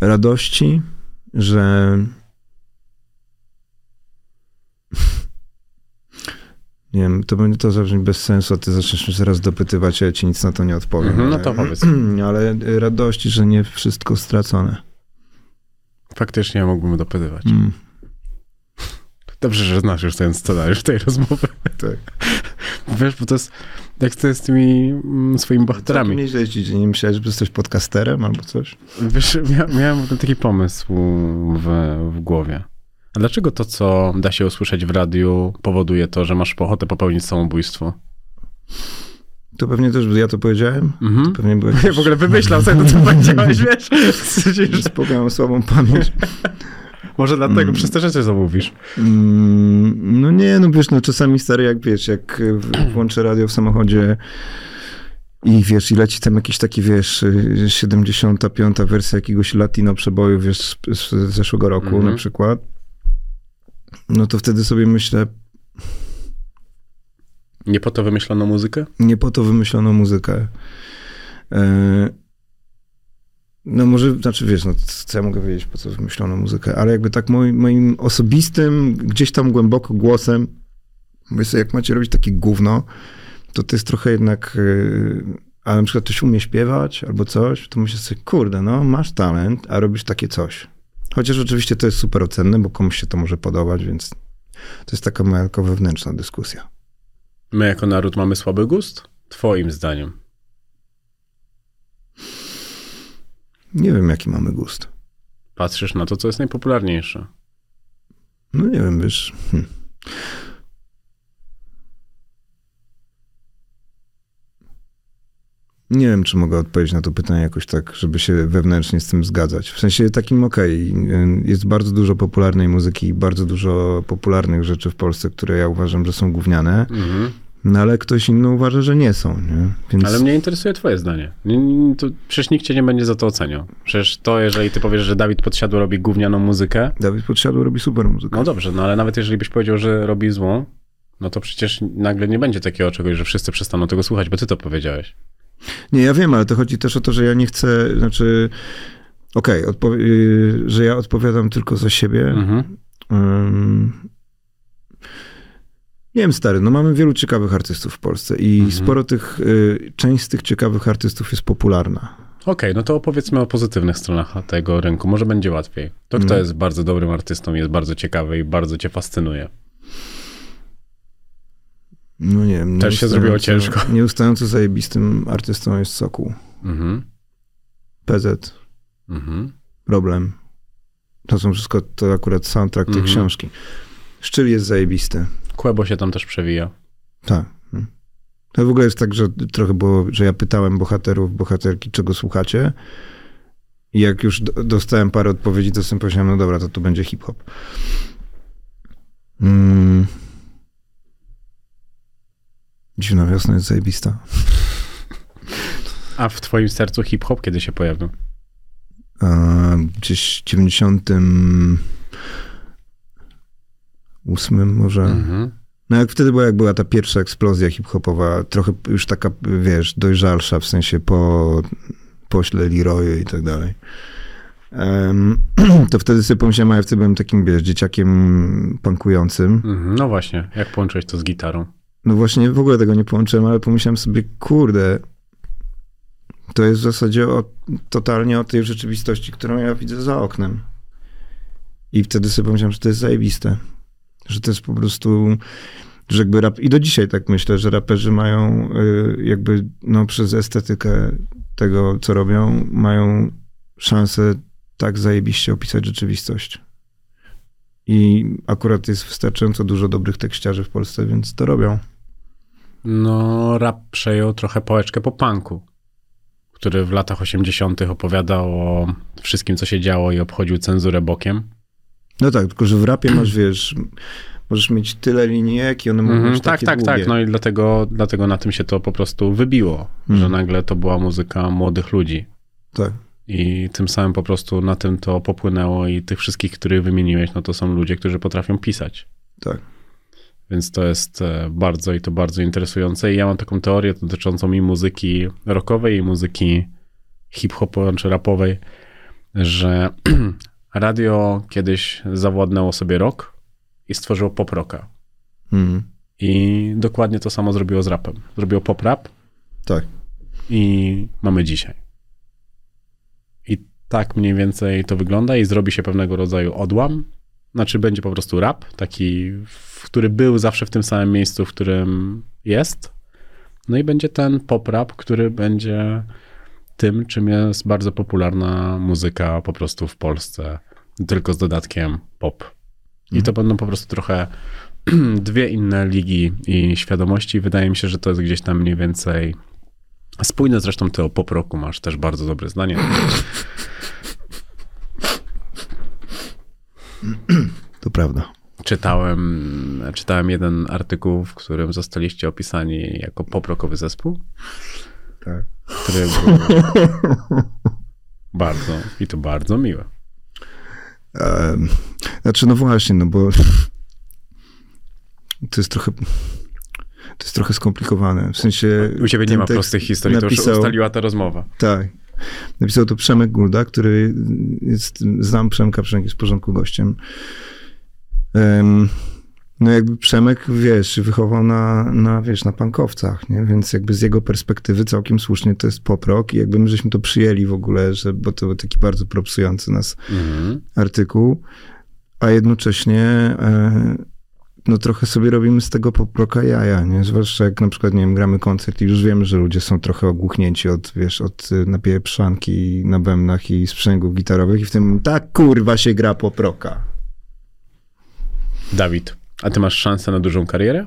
Radości, że nie wiem, to będzie to zabrzmi bez sensu, a ty zaczniesz mnie zaraz dopytywać, a ja ci nic na to nie odpowiem. Mhm, no ale- to powiedz. Ale radości, że nie wszystko stracone. Faktycznie mógłbym dopytywać. Mm, Dobrze, że znasz już ten scenariusz tej rozmowy. tak. Wiesz, bo to jest jak to jest z tymi mm, swoimi bohaterami. nie źle ci, nie myślałeś, że jesteś podcasterem albo coś? Wiesz, mia, miałem taki pomysł w, w głowie. A dlaczego to, co da się usłyszeć w radiu, powoduje to, że masz ochotę popełnić samobójstwo? To pewnie też, ja to powiedziałem? Mhm. Pewnie byłeś... Ja w ogóle wymyślał sobie to, co powiedziałeś, wiesz? W sensie, że- Spoko, mam słabą pamięć. Może dlatego przez te rzeczy zamówisz. Mm, no nie, no wiesz, no czasami stary, jak wiesz, jak w- włączę radio w samochodzie i wiesz, i leci tam jakiś taki, wiesz, y, 75. wersja jakiegoś latino przeboju, wiesz, z, zeszłego roku Mhm. na przykład, no to wtedy sobie myślę, Nie po to wymyślono muzykę? Nie po to wymyślono muzykę. E, no może, znaczy wiesz, no co ja mogę wiedzieć, po co wymyślono muzykę, ale jakby tak moim, moim osobistym, gdzieś tam głęboko głosem, mówię sobie, jak macie robić takie gówno, to to jest trochę jednak, e, a na przykład ktoś umie śpiewać albo coś, to myślę sobie, kurde, no masz talent, a robisz takie coś. Chociaż oczywiście to jest super ocenne, bo komuś się to może podobać, więc to jest taka moja tylko wewnętrzna dyskusja. My jako naród mamy słaby gust? Twoim zdaniem. Nie wiem, jaki mamy gust. Patrzysz na to, co jest najpopularniejsze. No nie wiem, wiesz. Hm. Nie wiem, czy mogę odpowiedzieć na to pytanie jakoś tak, żeby się wewnętrznie z tym zgadzać. W sensie takim, okej, okay, jest bardzo dużo popularnej muzyki, bardzo dużo popularnych rzeczy w Polsce, które ja uważam, że są gówniane. Mhm. No ale ktoś inny uważa, że nie są, nie? Więc... Ale mnie interesuje twoje zdanie. To przecież nikt cię nie będzie za to oceniał. Przecież to, jeżeli ty powiesz, że Dawid Podsiadło robi gównianą muzykę... Dawid Podsiadło robi super muzykę. No dobrze, no ale nawet jeżeli byś powiedział, że robi złą, no to przecież nagle nie będzie takiego czegoś, że wszyscy przestaną tego słuchać, bo ty to powiedziałeś. Nie, ja wiem, ale to chodzi też o to, że ja nie chcę, znaczy, okej, okay, że ja odpowiadam tylko za siebie. Mhm. Um, nie wiem, stary, no mamy wielu ciekawych artystów w Polsce i mhm. sporo tych, y, część z tych ciekawych artystów jest popularna. Okej, okay, no to opowiedzmy o pozytywnych stronach tego rynku. Może będzie łatwiej. To, kto mhm. jest bardzo dobrym artystą, jest bardzo ciekawy i bardzo cię fascynuje. No nie wiem. Też się zrobiło ciężko. Nieustająco zajebistym artystą jest Sokół. Mhm. PZ. Mhm. Problem. To są wszystko, to akurat soundtrack tej mhm. książki. Szczyl jest zajebisty. Kłebo się tam też przewija. Tak. To w ogóle jest tak, że trochę było, że ja pytałem bohaterów, bohaterki, czego słuchacie. I jak już dostałem parę odpowiedzi, to sobie powiedziałem, no dobra, to tu będzie hip-hop. Mm. Dziwna wiosna jest zajebista. A w twoim sercu hip-hop kiedy się pojawił? gdzieś w 98 może. Mhm. No jak wtedy była, jak była ta pierwsza eksplozja hip-hopowa, trochę już taka, wiesz, dojrzalsza, w sensie po pośle Leroy i tak dalej. Um, to wtedy sobie pomyślałem, a ja wtedy byłem takim, wiesz, dzieciakiem punkującym. Mhm. No właśnie, jak połączyłeś to z gitarą? No właśnie w ogóle tego nie połączyłem, ale pomyślałem sobie, kurde, to jest w zasadzie o, totalnie o tej rzeczywistości, którą ja widzę za oknem. I wtedy sobie pomyślałem, że to jest zajebiste. Że to jest po prostu, że jakby rap... I do dzisiaj tak myślę, że raperzy mają y, jakby no, przez estetykę tego, co robią, mają szansę tak zajebiście opisać rzeczywistość. I akurat jest wystarczająco dużo dobrych tekściarzy w Polsce, więc to robią. No, rap przejął trochę pałeczkę po punku, który w latach 80. opowiadał o wszystkim, co się działo i obchodził cenzurę bokiem. No tak, tylko że w rapie masz, wiesz, możesz mieć tyle linijek i one mogą mm, być Tak, tak, długie. tak. No i dlatego, dlatego na tym się to po prostu wybiło, mm. że nagle to była muzyka młodych ludzi. Tak. I tym samym po prostu na tym to popłynęło i tych wszystkich, których wymieniłeś, no to są ludzie, którzy potrafią pisać. Tak. Więc to jest e, bardzo i to bardzo interesujące. I ja mam taką teorię dotyczącą i muzyki rockowej, i muzyki hip-hopowej czy rapowej, że radio kiedyś zawładnęło sobie rock i stworzyło pop rocka. Mm. I dokładnie to samo zrobiło z rapem. Zrobiło pop rap. Tak. I mamy dzisiaj. I tak mniej więcej to wygląda i zrobi się pewnego rodzaju odłam. Znaczy będzie po prostu rap, taki który był zawsze w tym samym miejscu, w którym jest. No i będzie ten pop rap, który będzie tym, czym jest bardzo popularna muzyka po prostu w Polsce, tylko z dodatkiem pop. I to mhm. będą po prostu trochę dwie inne ligi i świadomości. Wydaje mi się, że to jest gdzieś tam mniej więcej spójne. Zresztą ty o pop roku masz też bardzo dobre zdanie. To prawda. Czytałem, czytałem jeden artykuł, w którym zostaliście opisani jako poprokowy zespół. Tak. Który był bardzo, i to bardzo miłe. Um, znaczy, no właśnie, no bo to jest trochę... To jest trochę skomplikowane. W sensie. U ciebie nie ma prostych historii, to już napisał- ustaliła ta rozmowa. Tak. Napisał to Przemek Gulda, który jest, znam Przemka, Przemek jest w porządku gościem. Em, no jakby Przemek, wiesz, wychował na, na, wiesz, na pankowcach, nie? Więc jakby z jego perspektywy całkiem słusznie to jest poprok i jakby my żeśmy to przyjęli w ogóle, że, bo to był taki bardzo propsujący nas Mhm. artykuł, a jednocześnie e, no trochę sobie robimy z tego poproka jaja, nie? Zwłaszcza jak na przykład, nie wiem, gramy koncert i już wiemy, że ludzie są trochę ogłuchnięci od, wiesz, od y, napieprzanki na bębnach i sprzęgów gitarowych i w tym tak kurwa się gra poproka. Dawid, a ty masz szansę na dużą karierę?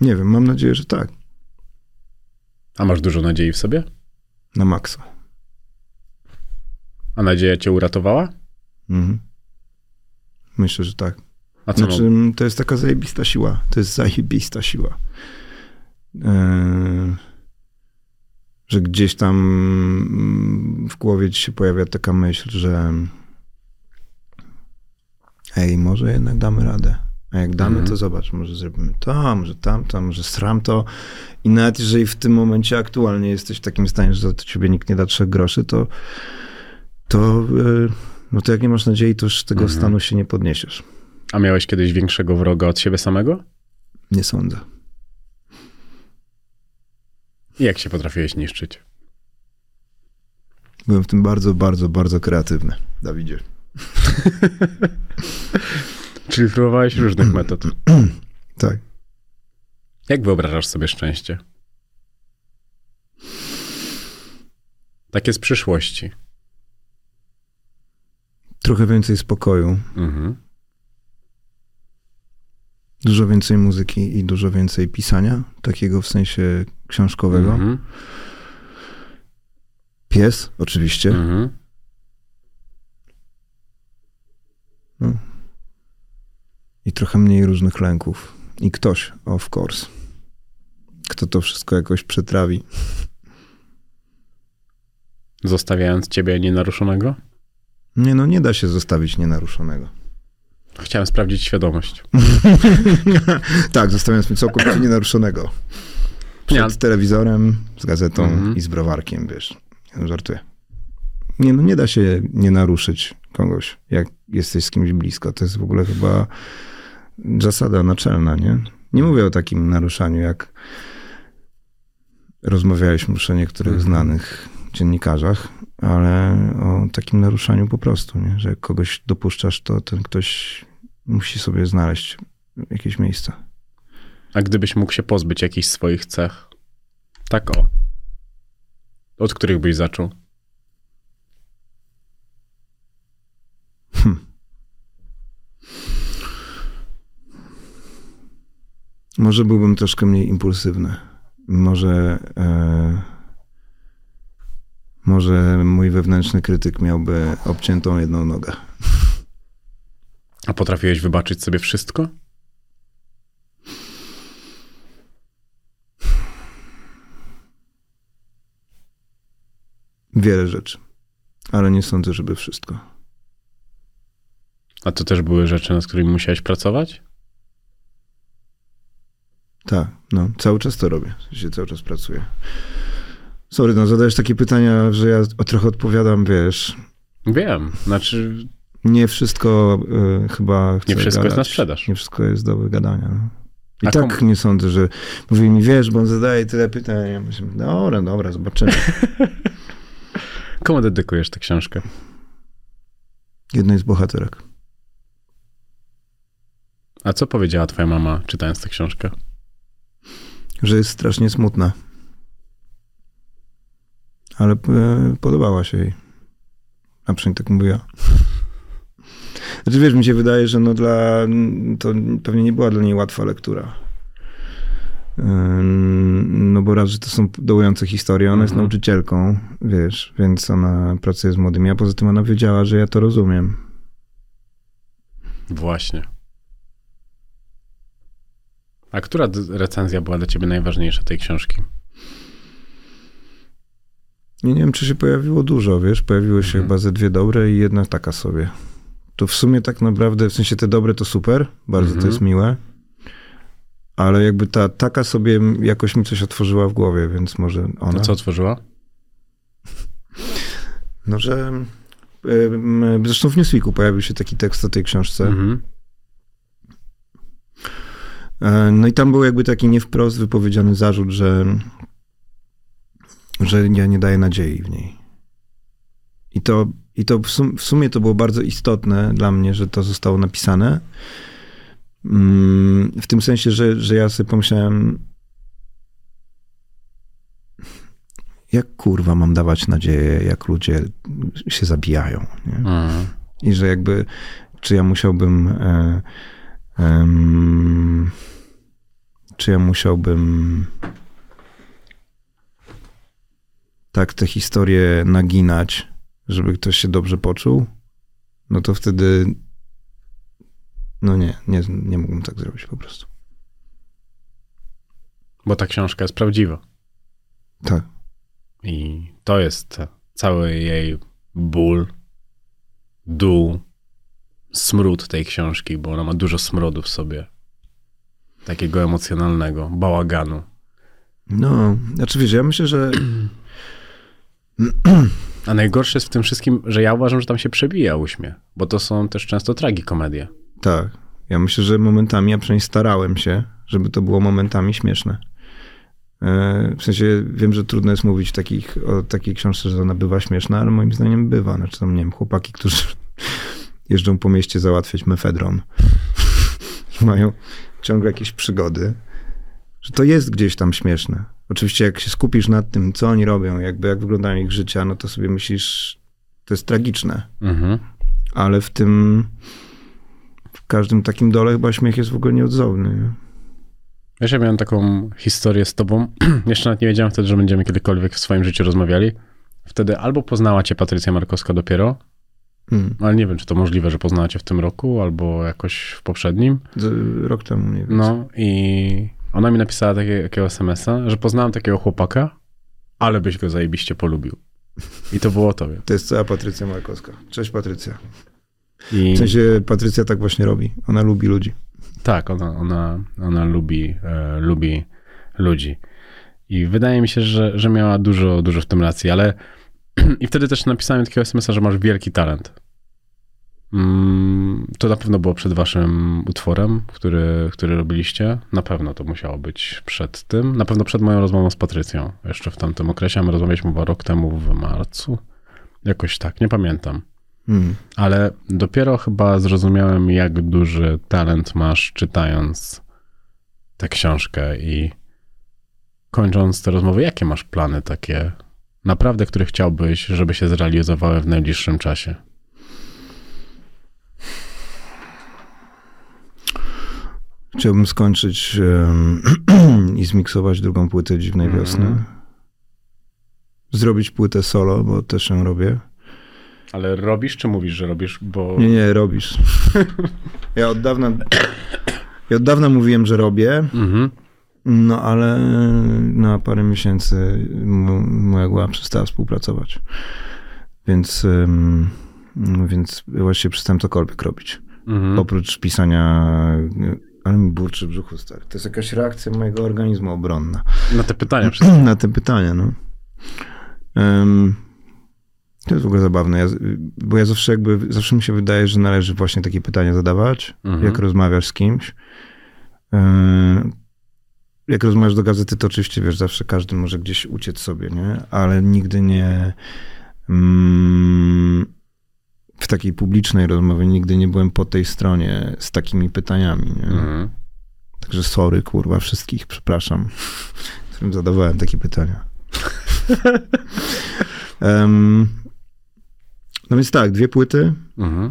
Nie wiem, mam nadzieję, że tak. A masz dużo nadziei w sobie? Na maksa. A nadzieja cię uratowała? Mhm. Myślę, że tak. A co Znaczy, to jest taka zajebista siła. To jest zajebista siła. Eee, że gdzieś tam mm, w głowie ci się pojawia taka myśl, że ej, może jednak damy radę. A jak damy, Mhm. to zobacz, może zrobimy to, może tamto, może sram to. I nawet jeżeli w tym momencie aktualnie jesteś w takim stanie, że do ciebie nikt nie da trzech groszy, to to, e, no to jak nie masz nadziei, to już z tego Mhm. stanu się nie podniesiesz. A miałeś kiedyś większego wroga od siebie samego? Nie sądzę. I jak się potrafiłeś niszczyć? Byłem w tym bardzo, bardzo, bardzo kreatywny, Dawidzie. Czyli próbowałeś różnych metod. Tak. Jak wyobrażasz sobie szczęście? Takie z przyszłości. Trochę więcej spokoju, Mhm. dużo więcej muzyki i dużo więcej pisania, takiego w sensie książkowego. Mhm. Pies, oczywiście. Mhm. I trochę mniej różnych lęków. I ktoś, of course. Kto to wszystko jakoś przetrawi. Zostawiając ciebie nienaruszonego? Nie no, nie da się zostawić nienaruszonego. Chciałem sprawdzić świadomość. tak, zostawiając mnie całkowicie nienaruszonego. Przed Nie, telewizorem, z gazetą Mhm. i z browarkiem, wiesz. Żartuję. Nie, no nie da się nie naruszyć kogoś, jak jesteś z kimś blisko. To jest w ogóle chyba zasada naczelna, nie? Nie mówię o takim naruszaniu, jak rozmawialiśmy już o niektórych Mhm. znanych dziennikarzach, ale o takim naruszaniu po prostu, nie? Że jak kogoś dopuszczasz, to ten ktoś musi sobie znaleźć jakieś miejsce. A gdybyś mógł się pozbyć jakichś swoich cech? Tak o. Od których byś zaczął? Może byłbym troszkę mniej impulsywny. Może, e, może mój wewnętrzny krytyk miałby obciętą jedną nogę. A potrafiłeś wybaczyć sobie wszystko? Wiele rzeczy, ale nie sądzę, żeby wszystko. A to też były rzeczy, nad którymi musiałeś pracować? Tak, no, cały czas to robię. Sensie cały czas pracuję. Sorry, no, zadajesz takie pytania, że ja o trochę odpowiadam, wiesz. Wiem. Znaczy, Nie wszystko y, chyba nie wszystko gadać. jest na sprzedaż. Nie wszystko jest do wygadania. No. I A tak komu- nie sądzę, że mówi mi, wiesz, bo on zadaje tyle pytań. Ja myślę, dobra, dobra, zobaczymy. Komu dedykujesz tę książkę? Jednej z bohaterek. A co powiedziała twoja mama, czytając tę książkę? Że jest strasznie smutna. Ale e, podobała się jej. A przynajmniej tak mówiła. Znaczy wiesz, mi się wydaje, że no dla, to pewnie nie była dla niej łatwa lektura. No bo raz, że to są dołujące historie, ona jest Mhm. nauczycielką, wiesz, więc ona pracuje z młodymi, a poza tym ona wiedziała, że ja to rozumiem. Właśnie. A która recenzja była dla ciebie najważniejsza tej książki? Nie, nie wiem, czy się pojawiło dużo, wiesz, pojawiły się Mhm. chyba ze dwie dobre i jedna taka sobie. To w sumie tak naprawdę, w sensie te dobre to super, bardzo Mhm. to jest miłe, Ale jakby ta taka sobie jakoś mi coś otworzyła w głowie, więc może ona. To co otworzyła? No, że zresztą w Newsweeku pojawił się taki tekst o tej książce. Mhm. E, No i tam był jakby taki nie wprost wypowiedziany zarzut, że, że ja nie daję nadziei w niej. I to, i to w, sum, w sumie to było bardzo istotne dla mnie, że to zostało napisane. Mm, W tym sensie, że, że ja sobie pomyślałem, jak kurwa mam dawać nadzieję, jak ludzie się zabijają. Mhm. I że jakby, czy ja musiałbym. E, em, czy ja musiałbym. Tak te historie naginać, żeby ktoś się dobrze poczuł? No to wtedy. No nie, nie, nie mógłbym tak zrobić po prostu. Bo ta książka jest prawdziwa. Tak. I to jest cały jej ból, dół, smród tej książki, bo ona ma dużo smrodu w sobie. Takiego emocjonalnego, bałaganu. No, znaczy wiesz, ja myślę, że. A najgorsze jest w tym wszystkim, że ja uważam, że tam się przebija uśmiech, bo to są też często tragikomedie. Tak. Ja myślę, że momentami, ja przynajmniej starałem się, żeby to było momentami śmieszne. E, W sensie wiem, że trudno jest mówić takich, o takiej książce, że ona bywa śmieszna, ale moim zdaniem bywa. Znaczy tam, nie wiem, chłopaki, którzy jeżdżą po mieście załatwiać mefedron, mają ciągle jakieś przygody, że to jest gdzieś tam śmieszne. Oczywiście jak się skupisz nad tym, co oni robią, jakby jak wyglądają ich życia, no to sobie myślisz, to jest tragiczne Mhm. ale w tym, w każdym takim dole chyba śmiech jest w ogóle nieodzowny. Nie? Wiesz, ja miałem taką historię z tobą. Jeszcze nawet nie wiedziałem wtedy, że będziemy kiedykolwiek w swoim życiu rozmawiali. Wtedy albo poznała cię Patrycja Markowska dopiero, Hmm. ale nie wiem, czy to możliwe, że poznała cię w tym roku, albo jakoś w poprzednim. Rok temu mniej więcej. No i ona mi napisała takie, takiego SMS-a, że poznałam takiego chłopaka, ale byś go zajebiście polubił. I to było tobie. To jest cała Patrycja Markowska. Cześć Patrycja. I W sensie Patrycja tak właśnie robi. Ona lubi ludzi. tak, ona, ona, ona lubi, e, lubi ludzi. I wydaje mi się, że, że miała dużo, dużo w tym racji, ale i wtedy też napisałem takiego SMS-a, że masz wielki talent. Mm, To na pewno było przed waszym utworem, który, który robiliście. Na pewno to musiało być przed tym. Na pewno przed moją rozmową z Patrycją. Jeszcze w tamtym okresie, my rozmawialiśmy chyba rok temu w marcu. Jakoś tak, nie pamiętam. Hmm. Ale dopiero chyba zrozumiałem, jak duży talent masz czytając tę książkę i kończąc te rozmowy, jakie masz plany takie naprawdę, które chciałbyś, żeby się zrealizowały w najbliższym czasie? Chciałbym skończyć em, i zmiksować drugą płytę Dziwnej Mhm. Wiosny. Zrobić płytę solo, bo też ją robię. Ale robisz, czy mówisz, że robisz? Bo Nie, nie, robisz. Ja od dawna, ja od dawna mówiłem, że robię, Mhm. No ale na parę miesięcy moja głowa przestała współpracować. Więc, więc właściwie przestałem cokolwiek robić. Mhm. Oprócz pisania, ale mi burczy w brzuchu, stary. To jest jakaś reakcja mojego organizmu obronna Na te pytania wszystkie. na te pytania, no. Em, to jest w ogóle zabawne, ja, bo ja zawsze jakby, zawsze mi się wydaje, że należy właśnie takie pytania zadawać, Mhm. jak rozmawiasz z kimś. E, Jak rozmawiasz do gazety, to oczywiście, wiesz, zawsze każdy może gdzieś uciec sobie, nie? Ale nigdy nie... Mm, w takiej publicznej rozmowie nigdy nie byłem po tej stronie z takimi pytaniami, nie? Mhm. Także sorry, kurwa, wszystkich, przepraszam, którym zadawałem takie pytania. Em, no więc tak, dwie płyty, Mhm.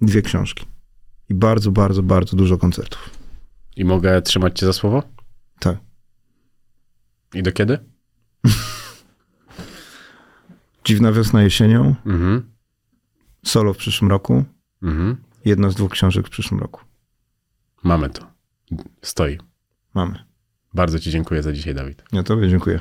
dwie książki. I bardzo, bardzo, bardzo dużo koncertów. I mogę trzymać cię za słowo? Tak. I do kiedy? Dziwna wiosna jesienią, Mhm. solo w przyszłym roku, Mhm. jedna z dwóch książek w przyszłym roku. Mamy to. Stoi. Mamy. Bardzo ci dziękuję za dzisiaj, Dawid. Ja tobie dziękuję.